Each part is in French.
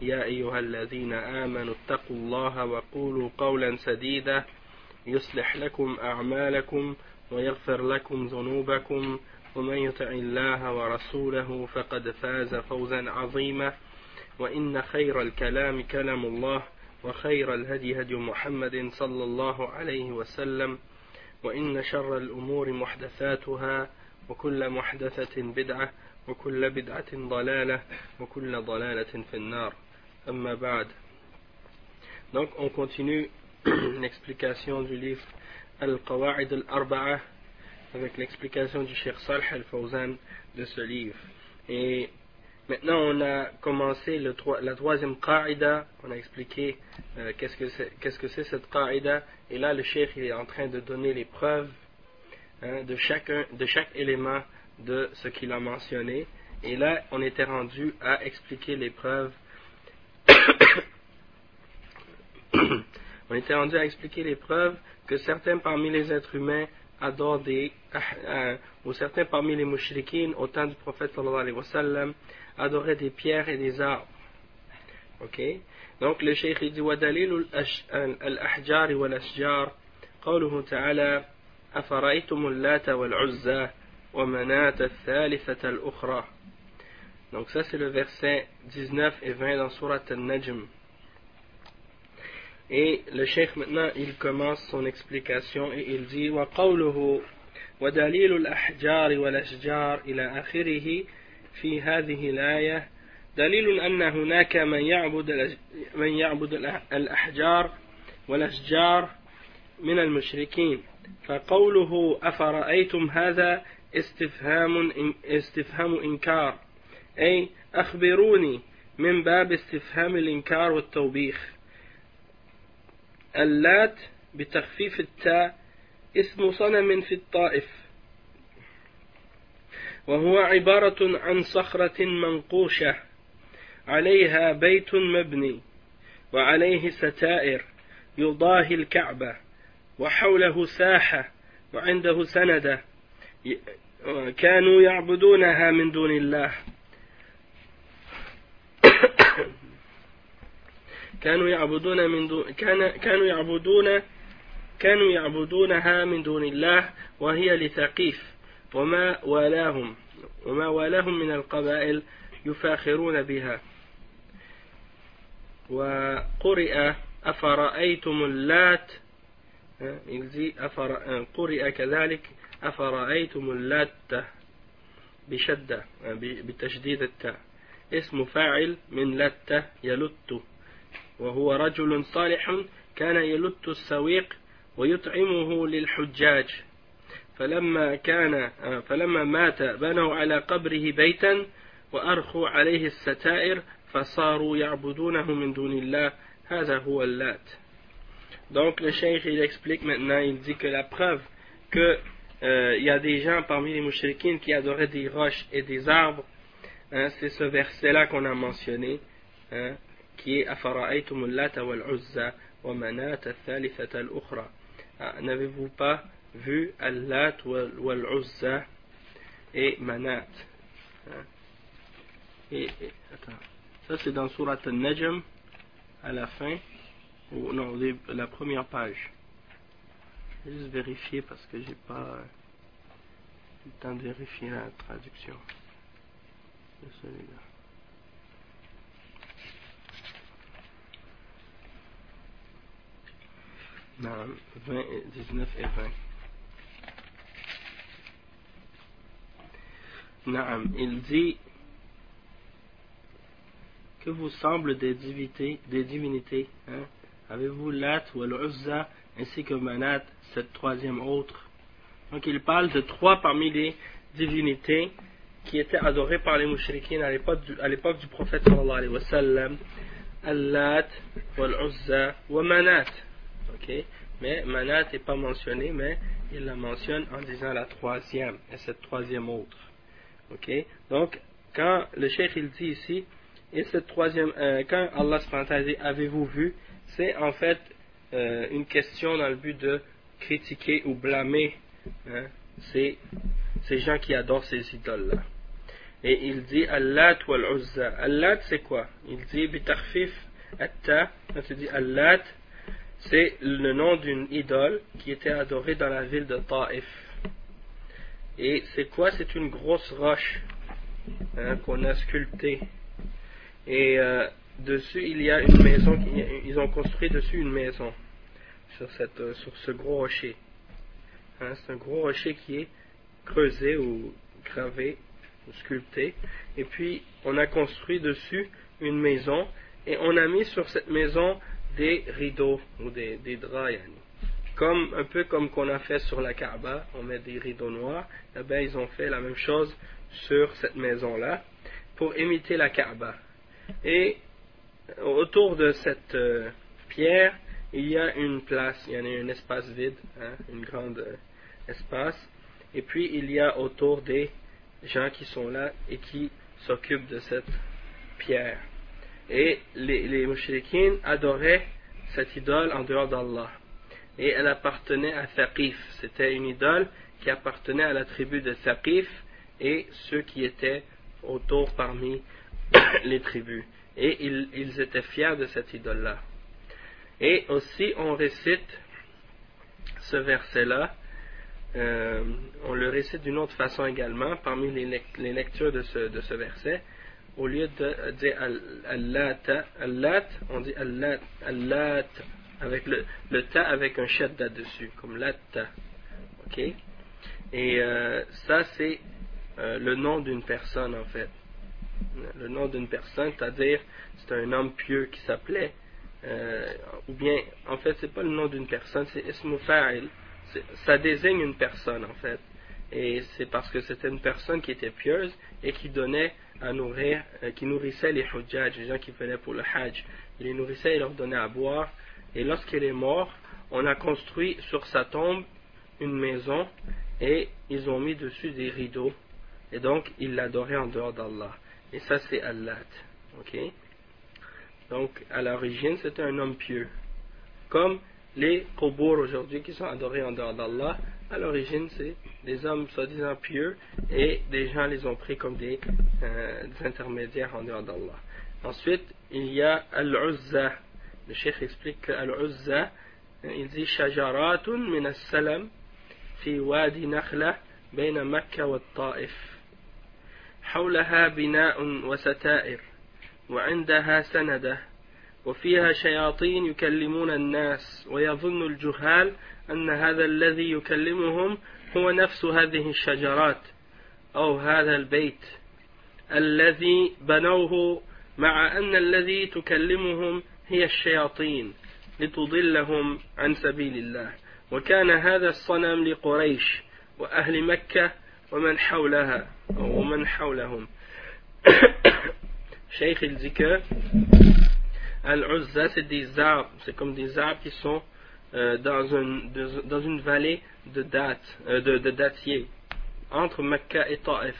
يا أيها الذين آمنوا اتقوا الله وقولوا قولا سديدا يصلح لكم أعمالكم ويغفر لكم ذنوبكم ومن يطع الله ورسوله فقد فاز فوزا عظيما وإن خير الكلام كلام الله وخير الهدي هدي محمد صلى الله عليه وسلم وإن شر الأمور محدثاتها وكل محدثة بدعة وكل بدعة ضلالة وكل ضلالة في النار أما بعد Donc on continue l'explication du livre Al-Qawa'id al-Arba'a avec l'explication du Cheikh Salih al-Fawzan de ce livre. Et maintenant on a commencé le, la troisième qa'ida, on a expliqué euh, qu'est-ce que c'est qu'est-ce que c'est cette qa'ida et là le Cheikh il est en train de donner les preuves hein, de, chacun, de chaque élément de ce qu'il a mentionné. Et là on était rendu à expliquer les preuves on était rendu à expliquer les preuves que certains parmi les êtres humains adorent des, euh, ou certains parmi les mouchriquines au temps du prophète sallallahu alayhi wa sallam adoraient des pierres et des arbres. Ok Donc le cheikh dit ودليل الأحجار والأشجار قوله تعالى أفرأيتم اللات والعزى ومناة الثالثة الأخرى Donc ça c'est le verset 19 et 20 dans Surat Al-Najm. Et le cheikh maintenant il commence son explication et il dit وقوله ودليل الأحجار والأشجار إلى آخره في هذه الآية دليل أن هناك من يعبد من يعبد الأحجار والأشجار من المشركين فقوله أفرأيتم هذا استفهام استفهام إنكار أي أخبروني من باب استفهام الإنكار والتوبيخ. اللات بتخفيف التاء اسم صنم في الطائف وهو عبارة عن صخرة منقوشة عليها بيت مبني وعليه ستائر يضاهي الكعبة وحوله ساحة وعنده سندة كانوا يعبدونها من دون الله. كانوا يعبدون من دون كان كانوا يعبدون كانوا يعبدونها من دون الله وهي لثقيف. وما والاهم وما والاهم من القبائل يفاخرون بها. وقرئ أفرأيتم اللات قرئ كذلك أفرأيتم اللات بشدة بتشديد التاء. اسم فاعل من لت يلت. وهو رجل صالح كان يلت السويق ويطعمه للحجاج فلما كان فلما مات بنوا على قبره بيتا وأرخوا عليه الستائر فصاروا يعبدونه من دون الله هذا هو اللات Donc le cheikh il explique maintenant, il dit que la preuve que euh, il y a des gens parmi les mouchriquines qui adoraient des roches et des arbres, hein, c'est ce verset-là qu'on a mentionné, hein, qui est Afara'aytum Lata wal-Uzza wa Manat al-Thalithata al-Ukhra. Ah, n'avez-vous pas vu al-Lat wal-Uzza et Manat? Hein? Et, et, attends. Ça, c'est dans Surat al-Najm, à la fin, ou non, la première page. Je vais juste vérifier parce que j'ai pas euh, le temps de vérifier la traduction de celui-là. Non, 20, 19 et 20. il dit que vous semble des divinités, des divinités hein? Avez-vous Lat ou Al-Uzza ainsi que Manat, cette troisième autre? Donc il parle de trois parmi les divinités qui étaient adorées par les mouchriquins à l'époque du, du, prophète sallallahu alayhi wa sallam. Al-Lat, Al-Uzza Manat. Ok Mais Manat n'est pas mentionné, mais il la mentionne en disant la troisième, et cette troisième autre. Ok Donc, quand le cheikh il dit ici, et cette troisième, euh, quand Allah dit avez-vous vu, c'est en fait euh, une question dans le but de critiquer ou blâmer hein, ces, gens qui adorent ces idoles-là. Et il dit Allat ou Al-Uzza. Allat c'est quoi? Il dit Bitarfif Atta. Quand il dit Allat, c'est le nom d'une idole qui était adorée dans la ville de Taif. Et c'est quoi? C'est une grosse roche hein, qu'on a sculptée et euh, dessus, il y a une maison, ils ont construit dessus une maison, sur, cette, euh, sur ce gros rocher. Hein, c'est un gros rocher qui est creusé ou gravé ou sculpté. Et puis, on a construit dessus une maison et on a mis sur cette maison des rideaux ou des, des draps. Comme, un peu comme qu'on a fait sur la Kaaba, on met des rideaux noirs. Eh bien, ils ont fait la même chose sur cette maison-là pour imiter la Kaaba. Et autour de cette euh, pierre, il y a une place, il y a un espace vide, hein, un grand euh, espace. Et puis il y a autour des gens qui sont là et qui s'occupent de cette pierre. Et les, les adoraient cette idole en dehors d'Allah. Et elle appartenait à Thaqif. C'était une idole qui appartenait à la tribu de Thaqif et ceux qui étaient autour parmi les tribus. Et ils, étaient fiers de cette idole-là. Et aussi, on récite ce verset-là, euh, on le récite d'une autre façon également, parmi les, lectures de ce, verset. Au lieu de dire Allat, on dit Allat, Allat, avec le, le ta avec un shadda dessus, comme Latta. Ok? Et euh, ça, c'est euh, le nom d'une personne en fait. Le nom d'une personne, c'est-à-dire c'est un homme pieux qui s'appelait, euh, ou bien, en fait, c'est pas le nom d'une personne, c'est ismu ça désigne une personne en fait, et c'est parce que c'était une personne qui était pieuse et qui donnait euh, qui nourrissait les hujjaj, les gens qui venaient pour le hajj, il les nourrissait et leur donnait à boire, et lorsqu'il est mort, on a construit sur sa tombe une maison et ils ont mis dessus des rideaux, et donc ils l'adoraient en dehors d'Allah. Et ça, c'est Allah. Ok? Donc, à l'origine, c'était un homme pieux. Comme les Kobour aujourd'hui qui sont adorés en dehors d'Allah, à l'origine, c'est des hommes soi-disant pieux et des gens les ont pris comme des, euh, intermédiaires en dehors d'Allah. Ensuite, il y a Al-Uzza. Le chef explique que Al-Uzza, il dit Shajaratun min as-salam fi wadi nakhla bayna Makkah wa Ta'if. حولها بناء وستائر وعندها سندة وفيها شياطين يكلمون الناس ويظن الجهال أن هذا الذي يكلمهم هو نفس هذه الشجرات أو هذا البيت الذي بنوه مع أن الذي تكلمهم هي الشياطين لتضلهم عن سبيل الله. وكان هذا الصنم لقريش وأهل مكة ومن حولها ومن حولهم. Cheikh il dit que Al-Uzza c'est des arbres, c'est comme des arbres qui sont euh, dans, de, dans une vallée de dates, euh, de, de entre Mecca et Taif.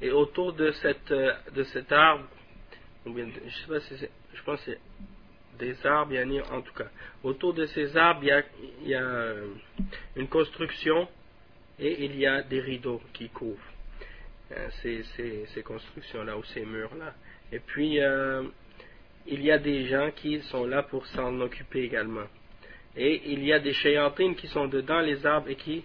Et autour de, cette, euh, de cet arbre, ou bien, je sais pas si je pense que c'est des arbres, il y a, en tout cas, autour de ces arbres, il y a, une construction et il y a des rideaux qui couvrent euh, ces, ces, constructions-là ou ces murs-là. Et puis, il y a des gens qui sont là pour s'en occuper également. Et il y a des chayantines qui sont dedans les arbres et qui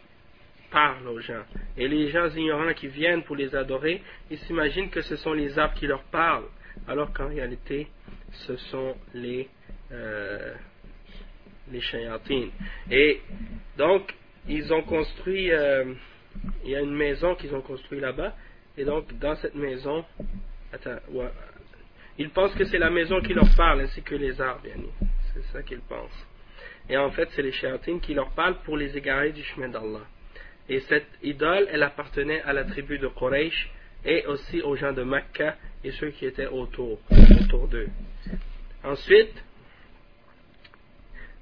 parlent aux gens. Et les gens ignorants qui viennent pour les adorer, ils s'imaginent que ce sont les arbres qui leur parlent, alors qu'en réalité, ce sont les, euh. Et donc, ils ont construit euh, il y a une maison qu'ils ont construite là-bas, et donc dans cette maison, attends, ils pensent que c'est la maison qui leur parle ainsi que les arbres, c'est ça qu'ils pensent. Et en fait, c'est les chéatines qui leur parlent pour les égarer du chemin d'Allah. Et cette idole, elle appartenait à la tribu de Quraysh et aussi aux gens de Mecca et ceux qui étaient autour, autour d'eux. Ensuite,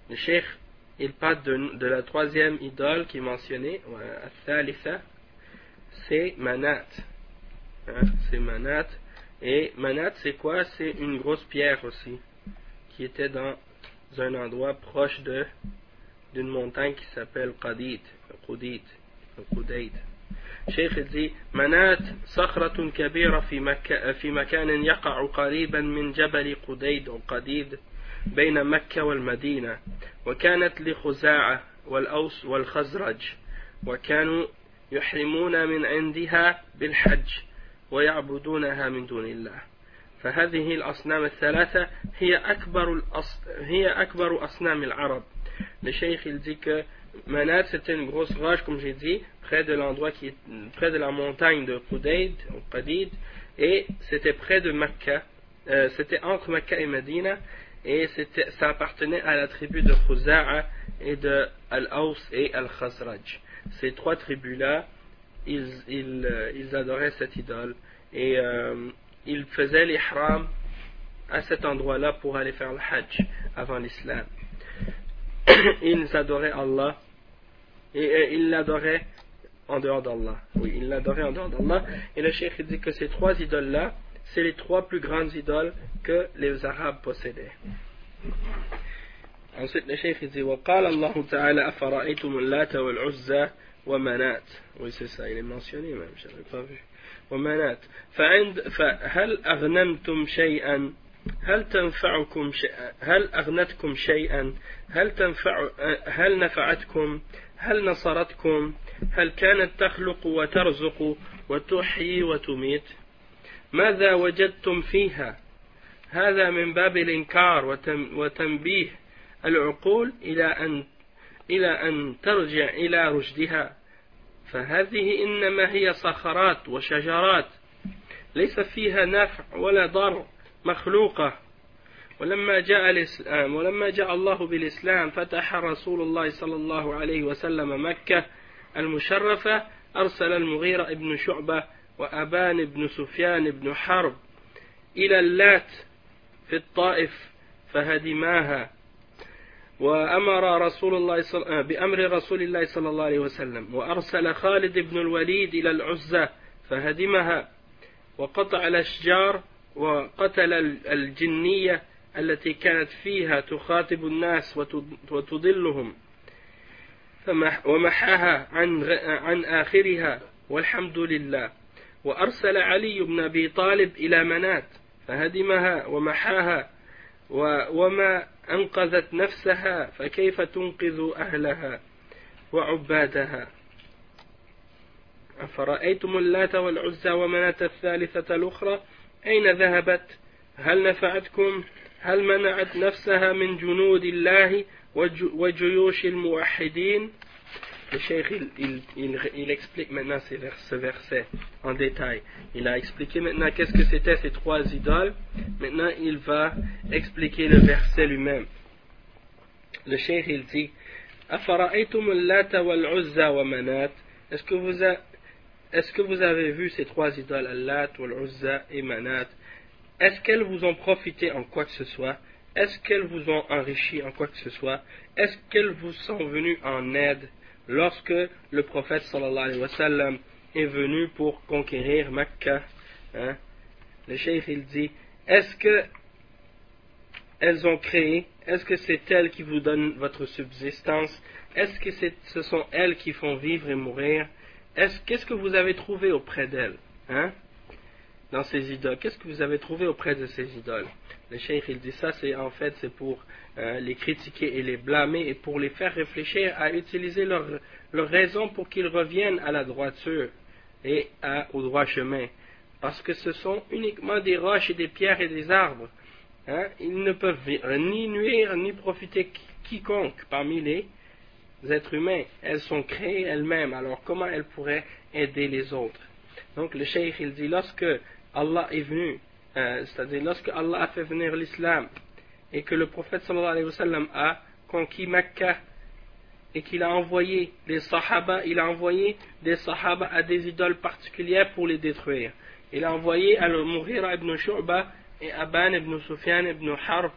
le cheikh, il parle de, la troisième idole qui est mentionnée, c'est Manat. Hein, c'est Manat. Et Manat, c'est quoi? C'est une grosse pierre aussi, qui était dans un endroit proche de d'une montagne qui s'appelle Qadid, Qudit, Qudait. شيخ dit منات صخرة كبيرة في, مكة في مكان يقع قريبا من جبل قديد أو قديد بين مكة والمدينة وكانت لخزاعة والأوس والخزرج وكانوا يحرمون من عندها بالحج ويعبدونها من دون الله فهذه الأصنام الثلاثة هي أكبر, الأص... هي أكبر أصنام العرب الشيخ il dit que Manat c'était une grosse roche comme j'ai dit près de l'endroit qui est près de la montagne de Qudayd ou Qadid et c'était près de Mecca euh, c'était entre Mecca et Medina et ça appartenait à la tribu de Khuza'a et de Al-Aws et Al-Khazraj ces trois tribus là ils, ils, euh, ils adoraient cette idole et euh, ils faisaient l'ihram à cet endroit-là pour aller faire le hajj avant l'islam. ils adoraient Allah et, ils l'adoraient en dehors d'Allah. Oui, ils l'adoraient en dehors d'Allah. Et le cheikh dit que ces trois idoles-là, c'est les trois plus grandes idoles que les Arabes possédaient. Ensuite, le cheikh dit وقال الله تعالى أفرأيتم اللات والعزى ومنات. Oui, c'est ça, il est mentionné même, je n'avais pas vu. ومنات. فعند فهل أغنمتم شيئا؟ هل تنفعكم هل أغنتكم شيئا؟ هل تنفع هل نفعتكم؟ هل نصرتكم؟ هل كانت تخلق وترزق وتحيي وتميت؟ ماذا وجدتم فيها؟ هذا من باب الإنكار وتنبيه العقول إلى أن إلى أن ترجع إلى رشدها. فهذه إنما هي صخرات وشجرات ليس فيها نفع ولا ضر مخلوقة. ولما جاء الإسلام ولما جاء الله بالإسلام فتح رسول الله صلى الله عليه وسلم مكة المشرفة أرسل المغيرة بن شعبة وأبان بن سفيان بن حرب إلى اللات في الطائف فهدماها. وأمر رسول الله صل... آه، بأمر رسول الله صلى الله عليه وسلم وأرسل خالد بن الوليد إلى العزة فهدمها وقطع الأشجار وقتل الجنية التي كانت فيها تخاطب الناس وتضلهم. ومحاها عن عن آخرها والحمد لله. وأرسل علي بن أبي طالب إلى منات فهدمها ومحاها وما أنقذت نفسها فكيف تنقذ أهلها وعبادها؟ أفرأيتم اللات والعزى ومناة الثالثة الأخرى؟ أين ذهبت؟ هل نفعتكم؟ هل منعت نفسها من جنود الله وجيوش الموحدين؟ Le cheikh, il, explique maintenant ce verset en détail. Il a expliqué maintenant qu'est-ce que c'était ces trois idoles. Maintenant, il va expliquer le verset lui-même. Le cheikh, il dit Est-ce que vous est-ce que vous avez vu ces trois idoles, Allat, Wal-Uzza et Manat? Est-ce qu'elles vous ont profité en quoi que ce soit? Est-ce qu'elles vous ont enrichi en quoi que ce soit? Est-ce qu'elles vous sont venues en aide? Lorsque le prophète sallallahu alayhi wa sallam est venu pour conquérir Mecca, hein, le cheikh il dit est-ce que elles ont créé Est-ce que c'est elles qui vous donnent votre subsistance? Est-ce que ce sont elles qui font vivre et mourir? Qu'est-ce que vous avez trouvé auprès d'elles hein, Dans ces idoles Qu'est-ce que vous avez trouvé auprès de ces idoles? Le cheikh il dit ça, c'est en fait c'est pour euh, les critiquer et les blâmer et pour les faire réfléchir à utiliser leur, leur raison pour qu'ils reviennent à la droiture et à, au droit chemin. Parce que ce sont uniquement des roches et des pierres et des arbres. Hein. Ils ne peuvent ni nuire ni profiter quiconque parmi les, êtres humains, elles sont créées elles-mêmes, alors comment elles pourraient aider les autres? Donc le cheikh il dit lorsque Allah est venu, euh, c'est-à-dire lorsque Allah a fait venir l'islam et que le prophète sallallahu alayhi wa a conquis Mecca et qu'il a envoyé les sahaba, il a envoyé des sahaba à des idoles particulières pour les détruire. Il a envoyé Al-Mughira ibn Shu'ba et Aban ibn Sufyan ibn Harb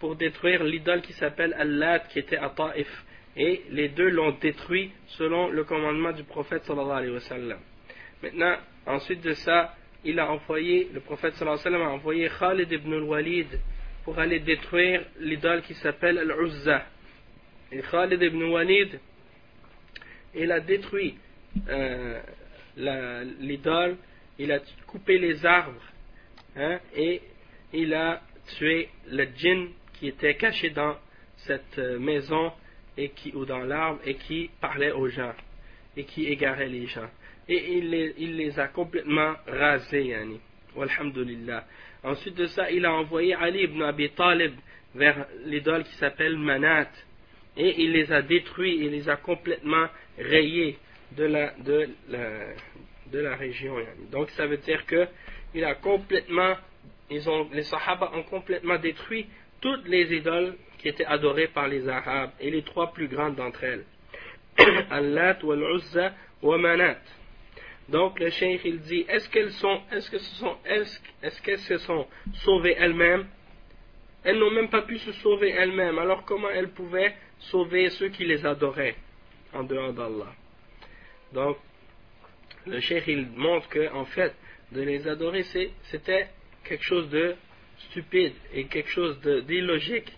pour détruire l'idole qui s'appelle Al-Lat qui était à Taif. Et les deux l'ont détruit selon le commandement du prophète sallallahu alayhi wa. Maintenant, ensuite de ça, il a envoyé, le prophète sallallahu alayhi wa a envoyé Khalid ibn al-Walid pour aller détruire l'idole qui s'appelle Al-Uzza. Khalid ibn Walid, il a détruit euh, l'idole, il a coupé les arbres, hein, et il a tué le djinn qui était caché dans cette euh, maison et qui, ou dans l'arbre et qui parlait aux gens et qui égarait les gens. Et il les, a complètement rasés, yani. Ensuite de ça, il a envoyé Ali ibn Abi Talib vers l'idole qui s'appelle Manat. Et il les a détruits, il les a complètement rayés de la, de la, de la région. Donc ça veut dire que il a complètement, ils ont, les Sahaba ont complètement détruit toutes les idoles qui étaient adorées par les Arabes et les trois plus grandes d'entre elles. Allat, Wal-Uzza, wa Manat. Donc le cheikh il dit est-ce qu'elles sont est-ce que ce sont est-ce qu'elles se sont sauvées elles-mêmes? Elles n'ont même pas pu se sauver elles-mêmes. Alors comment elles pouvaient sauver ceux qui les adoraient en dehors d'Allah? Donc le cheikh il montre que en fait de les adorer c'était quelque chose de stupide et quelque chose d'illogique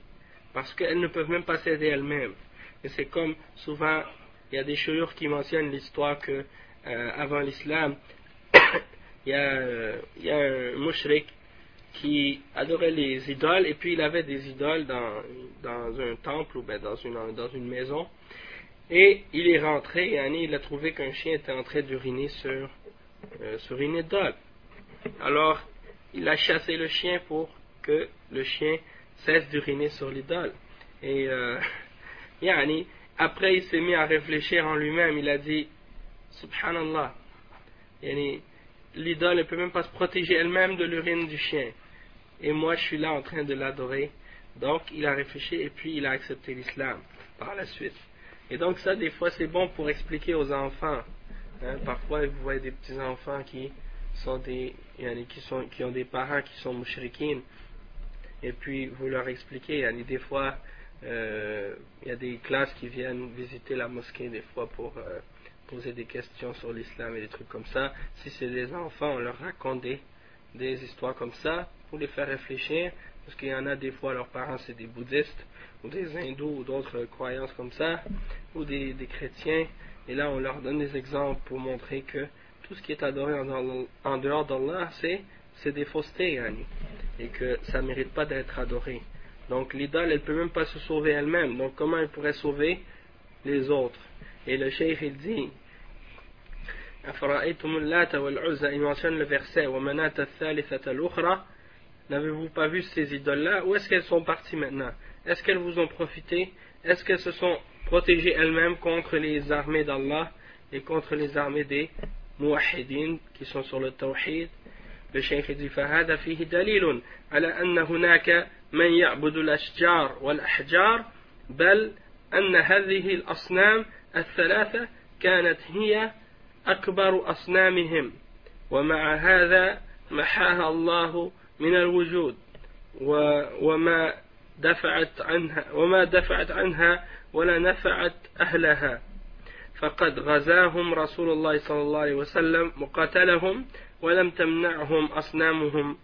parce qu'elles ne peuvent même pas s'aider elles-mêmes. Et c'est comme souvent il y a des chouyours qui mentionnent l'histoire que euh, avant l'islam, il, y a un mushrik qui adorait les idoles et puis il avait des idoles dans, un temple ou dans, une, dans une maison et il est rentré et il a trouvé qu'un chien était en train d'uriner sur, euh, sur une idole. Alors il a chassé le chien pour que le chien cesse d'uriner sur l'idole. Et euh, après il s'est mis à réfléchir en lui-même, il a dit Subhanallah. L'idole ne peut même pas se protéger elle-même de l'urine du chien. Et moi, je suis là en train de l'adorer. Donc, il a réfléchi et puis il a accepté l'islam par la suite. Et donc, ça, des fois, c'est bon pour expliquer aux enfants. Hein. parfois, vous voyez des petits enfants qui sont des, qui, qui ont des parents qui sont mouchriquines. Et puis, vous leur expliquez. des fois, euh, il y a des classes qui viennent visiter la mosquée, des fois, pour. Euh, poser des questions sur l'islam et des trucs comme ça. Si c'est des enfants, on leur raconte des, histoires comme ça pour les faire réfléchir. Parce qu'il y en a des fois, leurs parents c'est des bouddhistes ou des hindous ou d'autres croyances comme ça, ou des, chrétiens. Et là, on leur donne des exemples pour montrer que tout ce qui est adoré en, dehors d'Allah, c'est, des faussetés, et que ça ne mérite pas d'être adoré. Donc l'idole, elle ne peut même pas se sauver elle-même. Donc comment elle pourrait sauver les autres? Et le cheikh, il dit, il mentionne le verset N'avez-vous pas vu ces idoles-là Où est-ce qu'elles sont parties maintenant Est-ce qu'elles vous ont profité Est-ce qu'elles se sont protégées elles-mêmes contre les armées d'Allah et contre les armées des muwahidin qui sont sur le tawhid Le cheikh dit فهذا فيه دليل على أن هناك من يعبد الأشجار والأحجار بل أن هذه الأصنام الثلاثة كانت هي أكبر أصنامهم ومع هذا محاها الله من الوجود وما دفعت عنها وما دفعت عنها ولا نفعت أهلها. فقد غزاهم رسول الله صلى الله عليه وسلم وقتلهم ولم تمنعهم أصنامهم.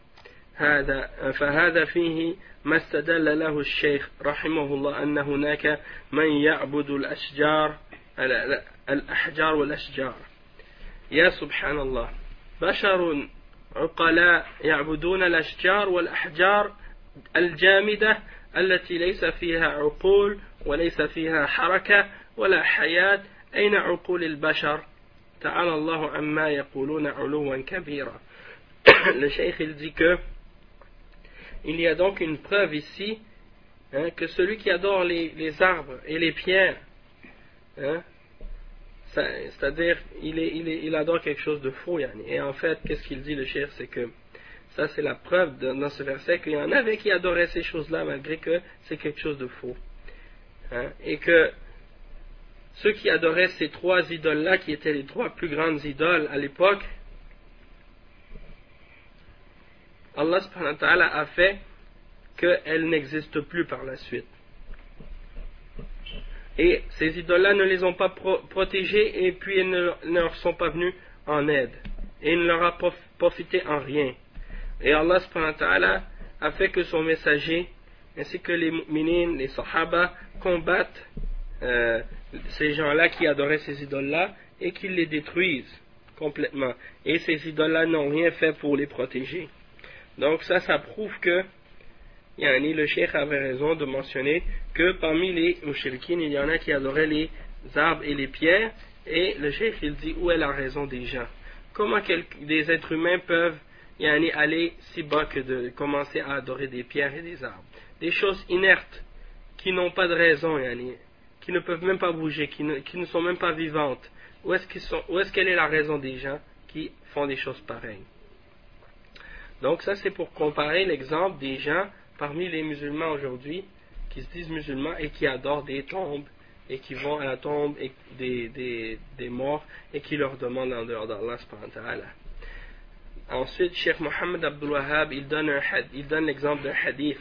هذا فهذا فيه ما استدل له الشيخ رحمه الله أن هناك من يعبد الأشجار الأحجار والأشجار. يا سبحان الله بشر عقلاء يعبدون الأشجار والأحجار الجامدة التي ليس فيها عقول وليس فيها حركة ولا حياة. أين عقول البشر؟ تعالى الله عما يقولون علوا كبيرا. Le cheikh il dit que il y a donc une preuve ici hein, que celui qui adore les, arbres et les pierres Hein? C'est-à-dire, il, adore quelque chose de faux. Yani. Et en fait, qu'est-ce qu'il dit le cher C'est que ça, c'est la preuve dans ce verset qu'il y en avait qui adoraient ces choses-là, malgré que c'est quelque chose de faux. Hein? Et que ceux qui adoraient ces trois idoles-là, qui étaient les trois plus grandes idoles à l'époque, Allah a fait qu'elles n'existent plus par la suite. Et ces idoles-là ne les ont pas protégées et puis elles ne, leur sont pas venues en aide. Et il ne leur a profité en rien. Et Allah a fait que son messager, ainsi que les mu'minines, les sahaba, combattent euh, ces gens-là qui adoraient ces idoles-là et qu'ils les détruisent complètement. Et ces idoles-là n'ont rien fait pour les protéger. Donc ça, ça prouve que Yani, le cheikh avait raison de mentionner que parmi les mouchriquines, il y en a qui adoraient les arbres et les pierres, et le cheikh il dit où est la raison des gens. Comment des êtres humains peuvent yani, aller si bas que de commencer à adorer des pierres et des arbres? Des choses inertes, qui n'ont pas de raison, yani, qui ne peuvent même pas bouger, qui ne, sont même pas vivantes. Où est-ce est qu'elle est la raison des gens qui font des choses pareilles? Donc ça c'est pour comparer l'exemple des gens parmi les musulmans aujourd'hui qui se disent musulmans et qui adorent des tombes et qui vont à la tombe des, des, des morts et qui leur demandent en dehors d'Allah. Ensuite, Cheikh Mohammed Abdul Wahhab, il donne, l'exemple d'un hadith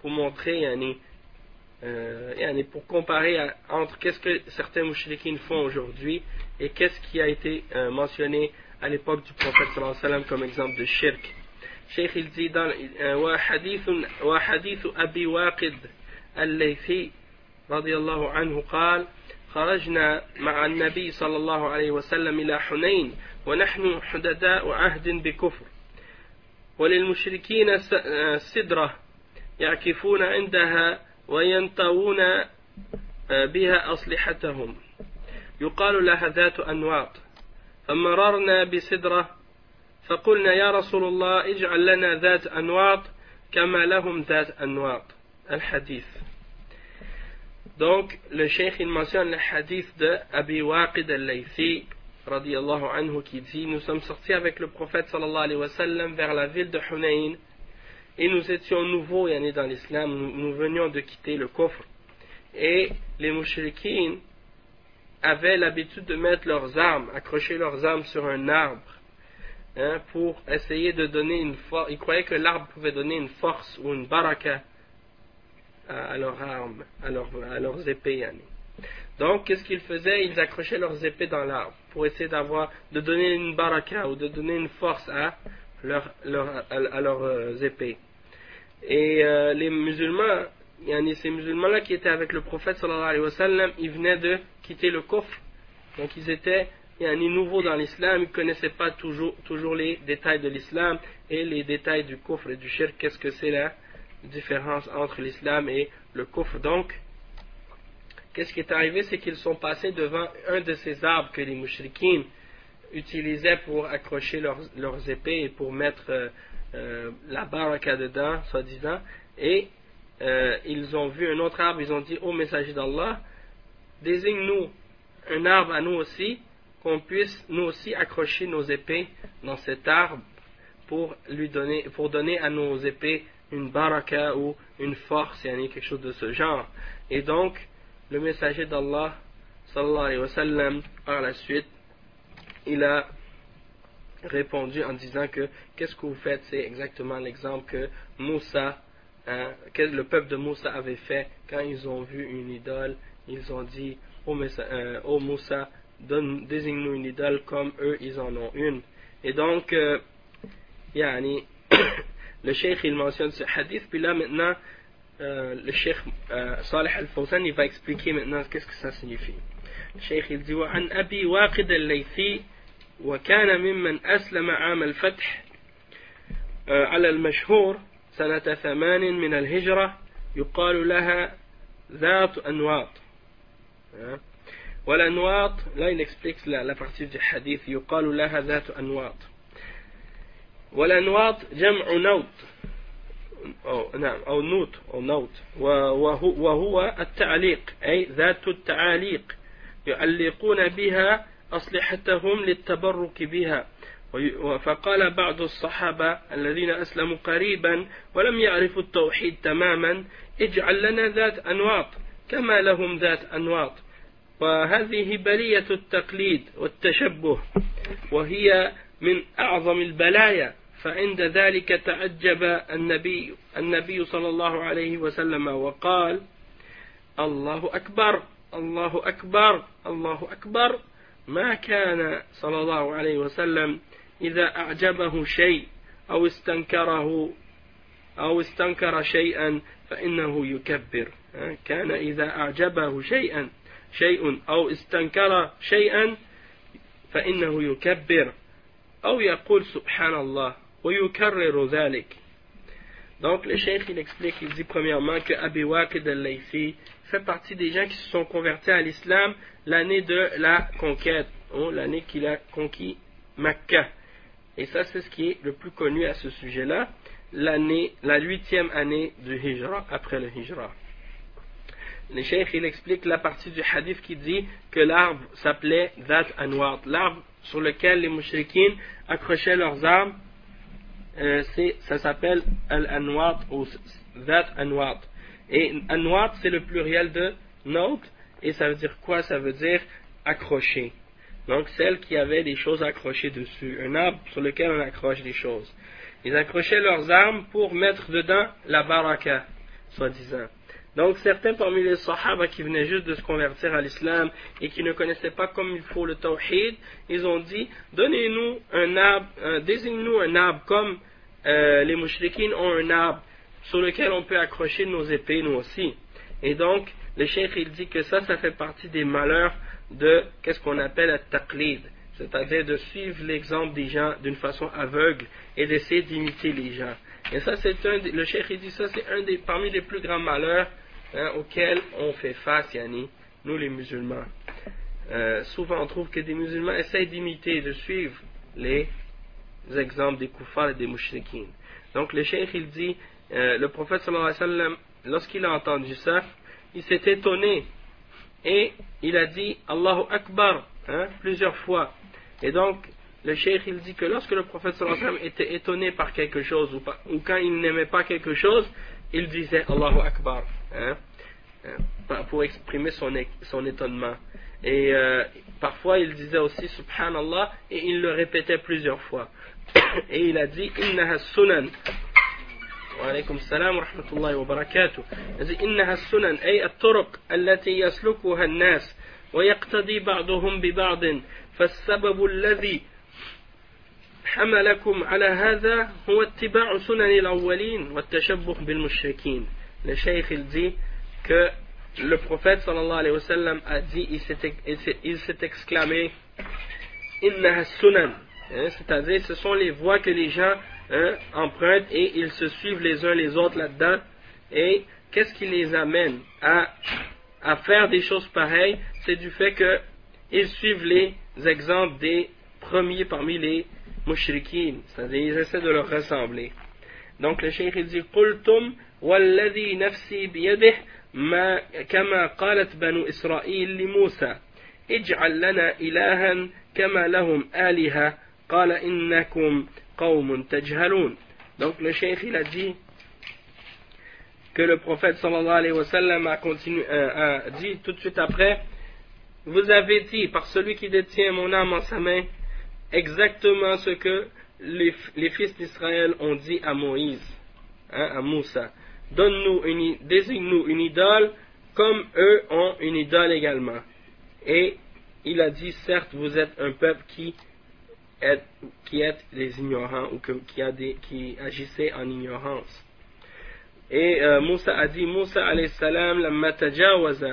pour montrer, yani, euh, pour comparer entre qu'est-ce que certains mouchriquins font aujourd'hui et qu'est-ce qui a été euh, mentionné à l'époque du prophète sallam comme exemple de shirk. شيخ الزيدان وحديث وحديث أبي واقد الليثي رضي الله عنه قال خرجنا مع النبي صلى الله عليه وسلم إلى حنين ونحن حدداء عهد بكفر. وللمشركين سدرة يعكفون عندها وينطوون بها أصلحتهم. يقال لها ذات أنواط. فمررنا بسدرة فقلنا يا رسول الله اجعل لنا ذات أنواط كما لهم ذات أنواط الحديث Donc, le cheikh, il mentionne le hadith de Abi Waqid al-Laythi, radiallahu anhu, qui dit avec le prophète sallallahu alayhi wa sallam vers la ville de Hunayn, et nous étions nouveaux yani, dans l'islam, nous, nous, venions de quitter le coffre. Et les mouchriquins avaient l'habitude de mettre leurs armes, accrocher leurs armes sur un arbre, hein, pour essayer de donner une force. Ils croyaient que l'arbre pouvait donner une force ou une baraka à, leurs armes, à, leurs épées. Donc, qu'est-ce qu'ils faisaient? Ils accrochaient leurs épées dans l'arbre pour essayer d'avoir, de donner une baraka ou de donner une force à, leur, leur, à, leurs euh, épées. Et euh, les musulmans, il y a ces musulmans-là qui étaient avec le prophète sallallahu alayhi wa sallam, ils venaient de quitter le coffre. Donc, ils étaient il y a un nouveau dans l'islam, il ne connaissait pas toujours, les détails de l'islam et les détails du coffre et du shirk, qu'est-ce que c'est la différence entre l'islam et le coffre. Donc, qu'est-ce qui est arrivé? C'est qu'ils sont passés devant un de ces arbres que les mouchriquins utilisaient pour accrocher leurs, épées et pour mettre euh, euh, la baraka dedans, soi-disant, et euh, ils ont vu un autre arbre, ils ont dit, ô messager d'Allah, désigne-nous un arbre à nous aussi, qu'on puisse nous aussi accrocher nos épées dans cet arbre pour lui donner, pour donner à nos épées une baraka ou une force, yani quelque chose de ce genre. Et donc, le messager d'Allah, sallallahu alayhi wa sallam, par la suite, il a répondu en disant que qu'est-ce que vous faites, c'est exactement l'exemple que Moussa, hein, que le peuple de Moussa avait fait quand ils ont vu une idole. Ils ont dit, ô oh, Moussa, désigne-nous une idole comme eux, ils en ont une. Et donc, euh, yani, le cheikh, il mentionne ce hadith, puis là, maintenant, euh, le cheikh euh, Salih al-Fawzan, il va expliquer maintenant qu'est-ce que ça signifie. Le cheikh, il dit, وعن أبي واقد الليثي وكان ممن أسلم عام الفتح على المشهور سنة ثمان من الهجرة يقال لها ذات أنواط والأنواط là il explique la, la يقال لها ذات أنواط. والأنواط جمع نوت. أو نعم أو نوت أو نوت. وهو, وهو التعليق أي ذات التعاليق. يعلقون بها أصلحتهم للتبرك بها. فقال بعض الصحابة الذين أسلموا قريبا ولم يعرفوا التوحيد تماما اجعل لنا ذات أنواط. كما لهم ذات أنواط. وهذه بلية التقليد والتشبه وهي من أعظم البلايا فعند ذلك تعجب النبي النبي صلى الله عليه وسلم وقال الله أكبر الله أكبر الله أكبر. ما كان صلى الله عليه وسلم إذا أعجبه شيء أو استنكره أو استنكر شيئا فإنه يكبر. كان إذا أعجبه شيئا. شيء أو استنكر شيئا فإنه يكبر أو يقول سبحان الله ويكرر ذلك Donc le cheikh il explique, il dit premièrement que Abi Waqid al-Laythi fait partie des gens qui se sont convertis à l'islam l'année de la conquête, ou l'année qu'il a conquis Makkah. Et ça c'est ce qui est le plus connu à ce sujet-là, l'année, la huitième année du Hijra, après le Hijra. Le cheikh il explique la partie du hadith qui dit que l'arbre s'appelait Dhat Anwar, l'arbre sur lequel les mouchriquines accrochaient leurs armes euh, ça s'appelle Al-Anwat ou That Anwat. Et Anwat, c'est le pluriel de note, et ça veut dire quoi? Ça veut dire accrocher. Donc, celle qui avait des choses accrochées dessus, un arbre sur lequel on accroche des choses. Ils accrochaient leurs armes pour mettre dedans la baraka, soi-disant. Donc certains parmi les sahaba qui venaient juste de se convertir à l'islam et qui ne connaissaient pas comme il faut le tawhid, ils ont dit donnez-nous un arbre, désigne-nous un arbre comme euh, les mouchriquines ont un arbre sur lequel on peut accrocher nos épées nous aussi. Et donc le cheikh il dit que ça, ça fait partie des malheurs de qu'est-ce qu'on appelle la taqlid, c'est-à-dire de suivre l'exemple des gens d'une façon aveugle et d'essayer d'imiter les gens. Et ça, c'est un, le cheikh il dit ça, c'est un des parmi les plus grands malheurs hein, auxquels on fait face, Yanni, nous les musulmans. Euh, souvent on trouve que des musulmans essayent d'imiter, de suivre les exemples des koufars et des mouchriquines. Donc le cheikh il dit, euh, le prophète sallallahu alayhi wa sallam, lorsqu'il a entendu ça, il s'est étonné et il a dit Allahu Akbar hein, plusieurs fois. Et donc le cheikh il dit que lorsque le prophète sallallahu alayhi wa sallam était étonné par quelque chose ou quand il n'aimait pas quelque chose, il disait Allahu Akbar. Hein, pour exprimer son, son étonnement. Et euh, parfois il disait aussi Subhanallah et il le répétait plusieurs fois. et il a dit Innaha sunan. وعليكم السلام ورحمة الله وبركاته إنها السنن أي الطرق التي يسلكها الناس ويقتدي بعضهم ببعض فالسبب الذي حملكم على هذا هو اتباع سنن الأولين والتشبه بالمشركين le cheikh il dit que le prophète sallallahu alayhi wa sallam a dit, il s'est exclamé Inna sunan hein, c'est-à-dire ce sont les voies que les gens hein, empruntent et ils se suivent les uns les autres là-dedans. Et qu'est-ce qui les amène à, à faire des choses pareilles? C'est du fait que ils suivent les exemples des premiers parmi les mushrikines. C'est-à-dire ils essaient de leur ressembler. Donc le cheikh dit والذي نفسي بيده ما كما قالت بنو إسرائيل لموسى اجعل لنا إلها كما لهم آلهة قال إنكم قوم تجهلون donc le cheikh il a dit que le prophète sallallahu alayhi wa sallam a, continué, euh, a dit tout de suite après vous avez dit par celui qui détient mon âme en sa main exactement ce que les, les fils d'Israël ont dit à Moïse hein, à Moussa donne-nous une, désigne-nous une idole comme eux ont une idole également. Et il a dit, certes, vous êtes un peuple qui est, qui est des ignorants ou qui, a des, qui agissait en ignorance. Et euh, Moussa a dit, Moussa alayhi salam, لما تجاوز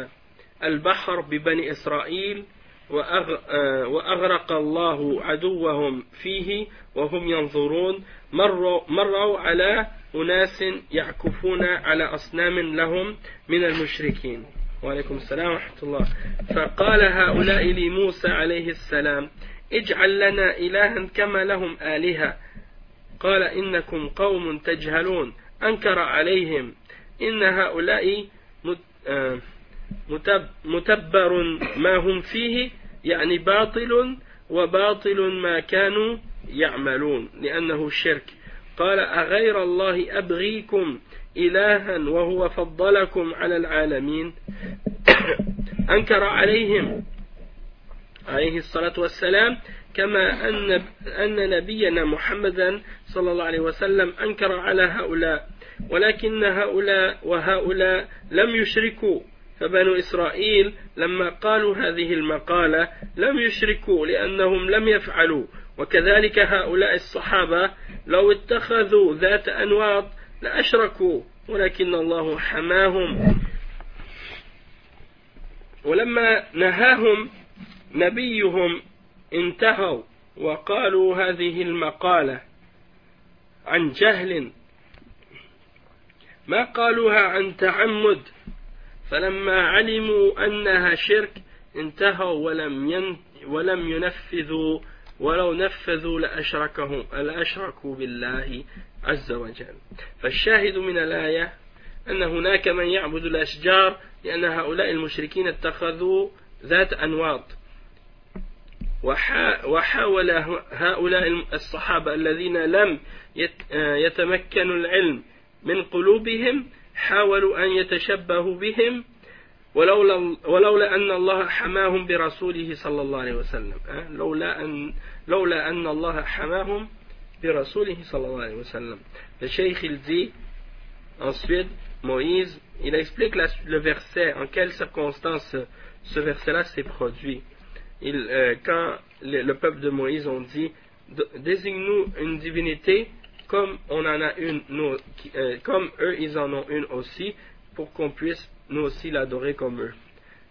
البحر ببني إسرائيل وأغرق الله عدوهم فيه وهم ينظرون مروا, مروا على أناس يعكفون على أصنام لهم من المشركين. وعليكم السلام ورحمة الله. فقال هؤلاء لموسى عليه السلام اجعل لنا إلها كما لهم آلهة. قال إنكم قوم تجهلون. أنكر عليهم إن هؤلاء متبر ما هم فيه يعني باطل وباطل ما كانوا يعملون لأنه الشرك قال أغير الله أبغيكم إلها وهو فضلكم على العالمين. أنكر عليهم عليه الصلاة والسلام كما أن أن نبينا محمدا صلى الله عليه وسلم أنكر على هؤلاء. ولكن هؤلاء وهؤلاء لم يشركوا. فبنو إسرائيل لما قالوا هذه المقالة لم يشركوا لأنهم لم يفعلوا. وكذلك هؤلاء الصحابة لو اتخذوا ذات أنواط لأشركوا ولكن الله حماهم. ولما نهاهم نبيهم انتهوا وقالوا هذه المقالة عن جهل ما قالوها عن تعمد. فلما علموا أنها شرك انتهوا ولم ولم ينفذوا ولو نفذوا لأشركهم لأشركوا بالله عز وجل. فالشاهد من الآية أن هناك من يعبد الأشجار لأن هؤلاء المشركين اتخذوا ذات أنواط. وحاول هؤلاء الصحابة الذين لم يتمكنوا العلم من قلوبهم حاولوا أن يتشبهوا بهم ولولا, ولولا أن الله حماهم برسوله صلى الله عليه وسلم لولا أن, لولا أن الله حماهم برسوله صلى الله عليه وسلم le cheikh il dit ensuite Moïse il explique la, le verset en quelles circonstances ce verset là s'est produit il, euh, quand le, le, peuple de Moïse ont dit désigne-nous une divinité comme on en a une, nous, euh, comme eux ils en ont une aussi, pour qu'on puisse nous aussi l'adorer comme eux.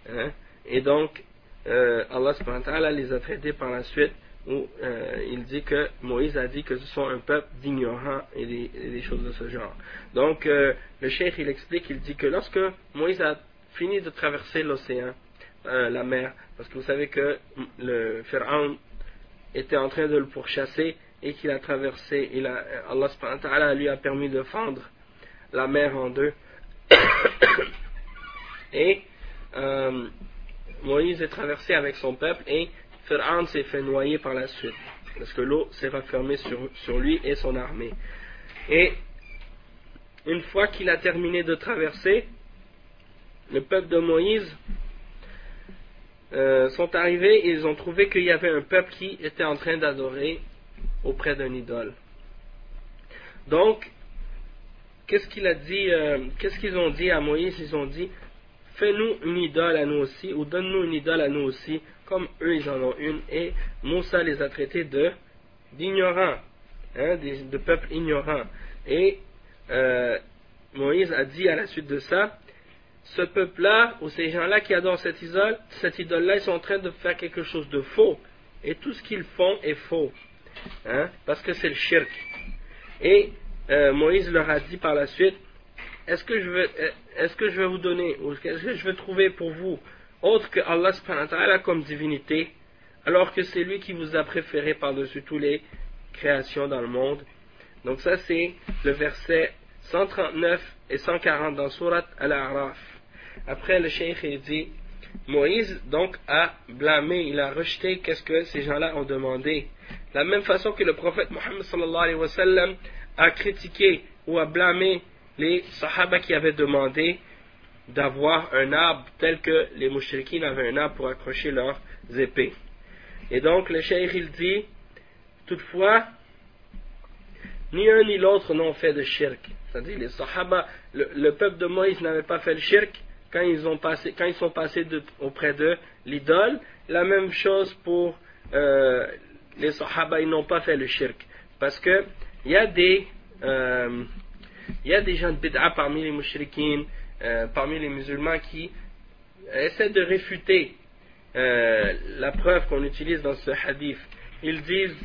Hein? Et donc, euh, Allah subhanahu les a traités par la suite où euh, il dit que Moïse a dit que ce sont un peuple d'ignorants et, des, choses de ce genre. Donc, euh, le cheikh il explique, il dit que lorsque Moïse a fini de traverser l'océan, la mer, parce que vous savez que le Pharaon était en train de le pourchasser et qu'il a traversé, Allah lui a permis de fendre la mer en deux. et euh, Moïse est traversé avec son peuple et Pharaon s'est fait noyer par la suite, parce que l'eau s'est refermée sur, sur lui et son armée. Et une fois qu'il a terminé de traverser, le peuple de Moïse euh, sont arrivés et ils ont trouvé qu'il y avait un peuple qui était en train d'adorer auprès d'un idole. Donc, qu'est-ce euh, qu'est-ce qu'ils ont dit à Moïse? Ils ont dit, fais-nous une idole à nous aussi, ou donne-nous une idole à nous aussi, comme eux ils en ont une. Et Moussa les a traités de d'ignorants, hein, de, peuples ignorants. Et euh, Moïse a dit à la suite de ça, ce peuple-là, ou ces gens-là qui adorent cette idole, cette idole-là, ils sont en train de faire quelque chose de faux. Et tout ce qu'ils font est faux. Hein, parce que c'est le shirk. Et euh, Moïse leur a dit par la suite, est-ce que je vais, est-ce que je vais vous donner, ou est-ce que je vais trouver pour vous autre que Allah comme divinité, alors que c'est lui qui vous a préféré par-dessus toutes les créations dans le monde? Donc ça c'est le verset 139 et 140 dans Surat Al-A'raf. Après le cheikh dit, Moïse donc a blâmé, il a rejeté qu'est-ce que ces gens-là ont demandé? La même façon que le prophète Mohammed sallallahu alayhi wa sallam a critiqué ou a blâmé les sahaba qui avaient demandé d'avoir un arbre tel que les mouchriquins avaient un arbre pour accrocher leurs épées. Et donc le cheikh il dit, toutefois, ni un ni l'autre n'ont fait de shirk. C'est-à-dire les sahaba, le, peuple de Moïse n'avait pas fait le shirk quand ils, ont passé, quand ils sont passés auprès de l'idole. La même chose pour euh, les sahaba, ils n'ont pas fait le shirk. Parce que il y a des euh, il y a des gens de bid'a parmi les euh, musulmans qui essaient de réfuter euh, la preuve qu'on utilise dans ce hadith. Ils disent,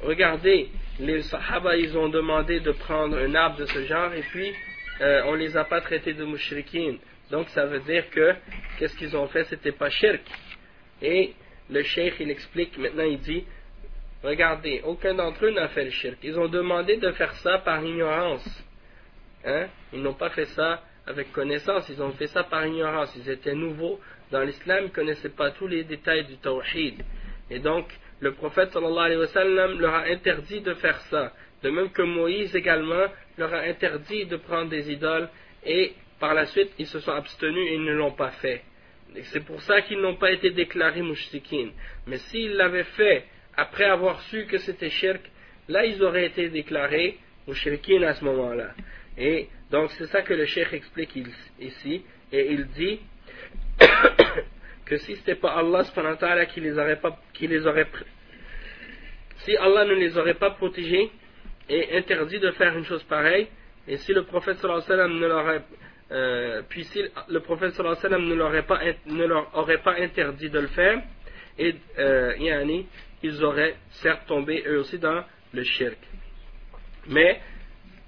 regardez, les sahaba, ils ont demandé de prendre un arbre de ce genre et puis euh, on les a pas traités de mouchriquines. Donc ça veut dire que qu'est-ce qu'ils ont fait, c'était pas shirk. Et le cheikh, il explique, maintenant il dit, Regardez, aucun d'entre eux n'a fait le shirk. Ils ont demandé de faire ça par ignorance. Hein? Ils n'ont pas fait ça avec connaissance, ils ont fait ça par ignorance, ils étaient nouveaux dans l'islam, ils ne connaissaient pas tous les détails du tawhid. Et donc, le prophète sallallahu alayhi wa sallam leur a interdit de faire ça. De même que Moïse également leur a interdit de prendre des idoles et par la suite ils se sont abstenus et ils ne l'ont pas fait. C'est pour ça qu'ils n'ont pas été déclarés mouchrikin. Mais s'ils l'avaient fait après avoir su que c'était shirk, là ils auraient été déclarés mouchrikin à ce moment-là. Et donc c'est ça que le cheikh explique ici. Et il dit que si ce n'était pas Allah qui les aurait pas, qui les aurait si Allah ne les aurait pas protégés et interdit de faire une chose pareille, et si le prophète sallallahu alayhi ne l'aurait euh, puis si le prophète sallallahu alayhi ne leur, pas, ne leur aurait pas interdit de le faire, et euh, yani, ils auraient certes tombé eux aussi dans le shirk. Mais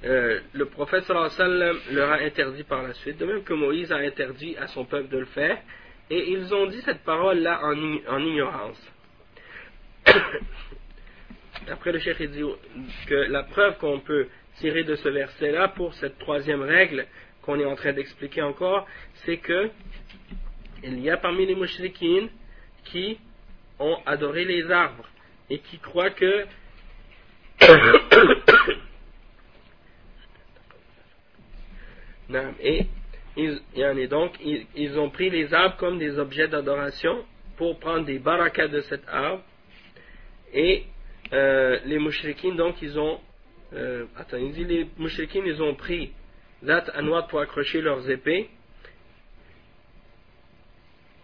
euh, le prophète sallam leur a interdit par la suite, de même que Moïse a interdit à son peuple de le faire, et ils ont dit cette parole-là en, en, ignorance. Après le cheikh dit que la preuve qu'on peut tirer de ce verset-là pour cette troisième règle qu'on est en train d'expliquer encore, c'est que il y a parmi les mouchriquines qui ont adoré les arbres et qui croient que et ils, donc ils, ont pris les arbres comme des objets d'adoration pour prendre des barakas de cet arbre et euh, les mouchriquines donc ils ont euh, attends, il dit les mouchriquines ils ont pris Anwat pour accrocher leurs épées.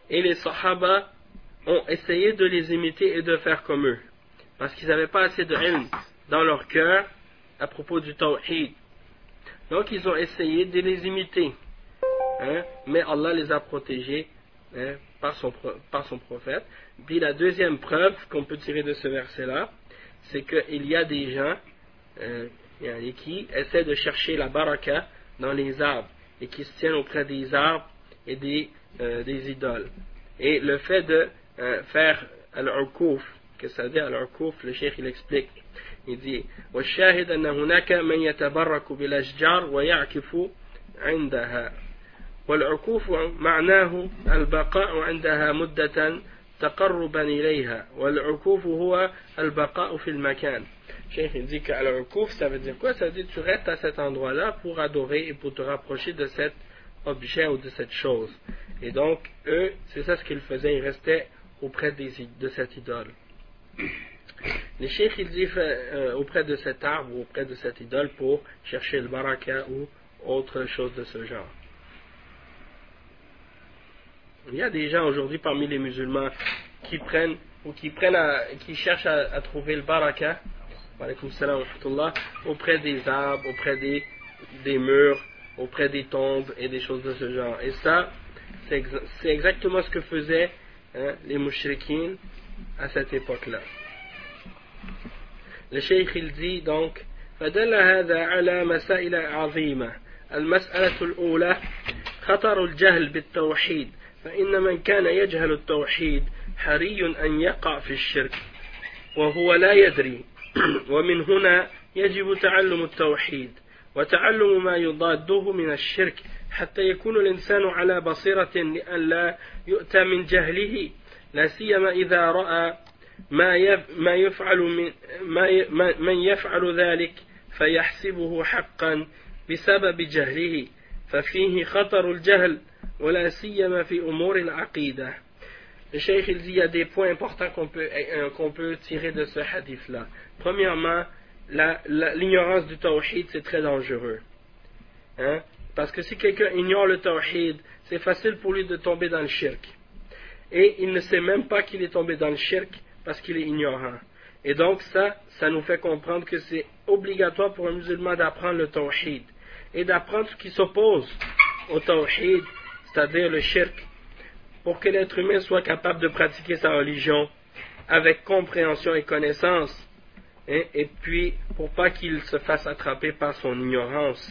Et les Sahaba ont essayé de les imiter et de faire comme eux. Parce qu'ils n'avaient pas assez de haine dans leur cœur à propos du Tawhid. Donc ils ont essayé de les imiter. Hein, mais Allah les a protégés hein, par, son, par son prophète. Puis la deuxième preuve qu'on peut tirer de ce verset-là, c'est qu'il y a des gens euh, qui essaient de chercher la baraka dans les arbres et qui se tiennent auprès des arbres et des, euh, des idoles. Et le fait de euh, faire al-urkuf, que ça veut dire al-urkuf, le cheikh il explique. Il dit والشاهد أن هناك من يتبرك بالأشجار ويعكف عندها والعكوف معناه البقاء عندها مدة تقربا إليها والعكوف هو البقاء في المكان Cheikh il dit qu'al-Ukouf, ça veut dire quoi Ça veut dire que tu restes à cet endroit-là pour adorer et pour te rapprocher de cet objet ou de cette chose. Et donc, eux, c'est ça ce qu'ils faisaient, ils restaient auprès de cette idole. Les cheikhs, ils disent euh, auprès de cet arbre ou auprès de cette idole pour chercher le baraka ou autre chose de ce genre. Il y a des gens aujourd'hui parmi les musulmans qui prennent ou qui prennent qui cherchent à, à trouver le baraka auprès des arbres, auprès des, des, murs, auprès des tombes et des choses de ce genre. Et ça, c'est exactement ce que faisaient hein, les mouchriquines à cette époque-là. Il dit donc فدل هذا على مسائل عظيمة. المسألة الأولى خطر الجهل بالتوحيد فإن من كان يجهل التوحيد حري أن يقع في الشرك وهو لا يدري. ومن هنا يجب تعلم التوحيد وتعلم ما يضاده من الشرك حتى يكون الإنسان على بصيرة لأن لا يؤتى من جهله لا سيما إذا رأى ما ما يفعل من ما من يفعل ذلك فيحسبه حقا بسبب جهله ففيه خطر الجهل ولا سيما في أمور العقيدة Le cheikh il dit il y a des points importants qu'on peut, euh, qu'on peut tirer de ce hadith-là. Premièrement, l'ignorance du tawhid, c'est très dangereux. Hein? Parce que si quelqu'un ignore le tawhid, c'est facile pour lui de tomber dans le shirk. Et il ne sait même pas qu'il est tombé dans le shirk parce qu'il est ignorant. Et donc ça, ça nous fait comprendre que c'est obligatoire pour un musulman d'apprendre le tawhid. Et d'apprendre ce qui s'oppose au tawhid, c'est-à-dire le shirk, pour que l'être humain soit capable de pratiquer sa religion avec compréhension et connaissance, hein, et puis pour pas qu'il se fasse attraper par son ignorance.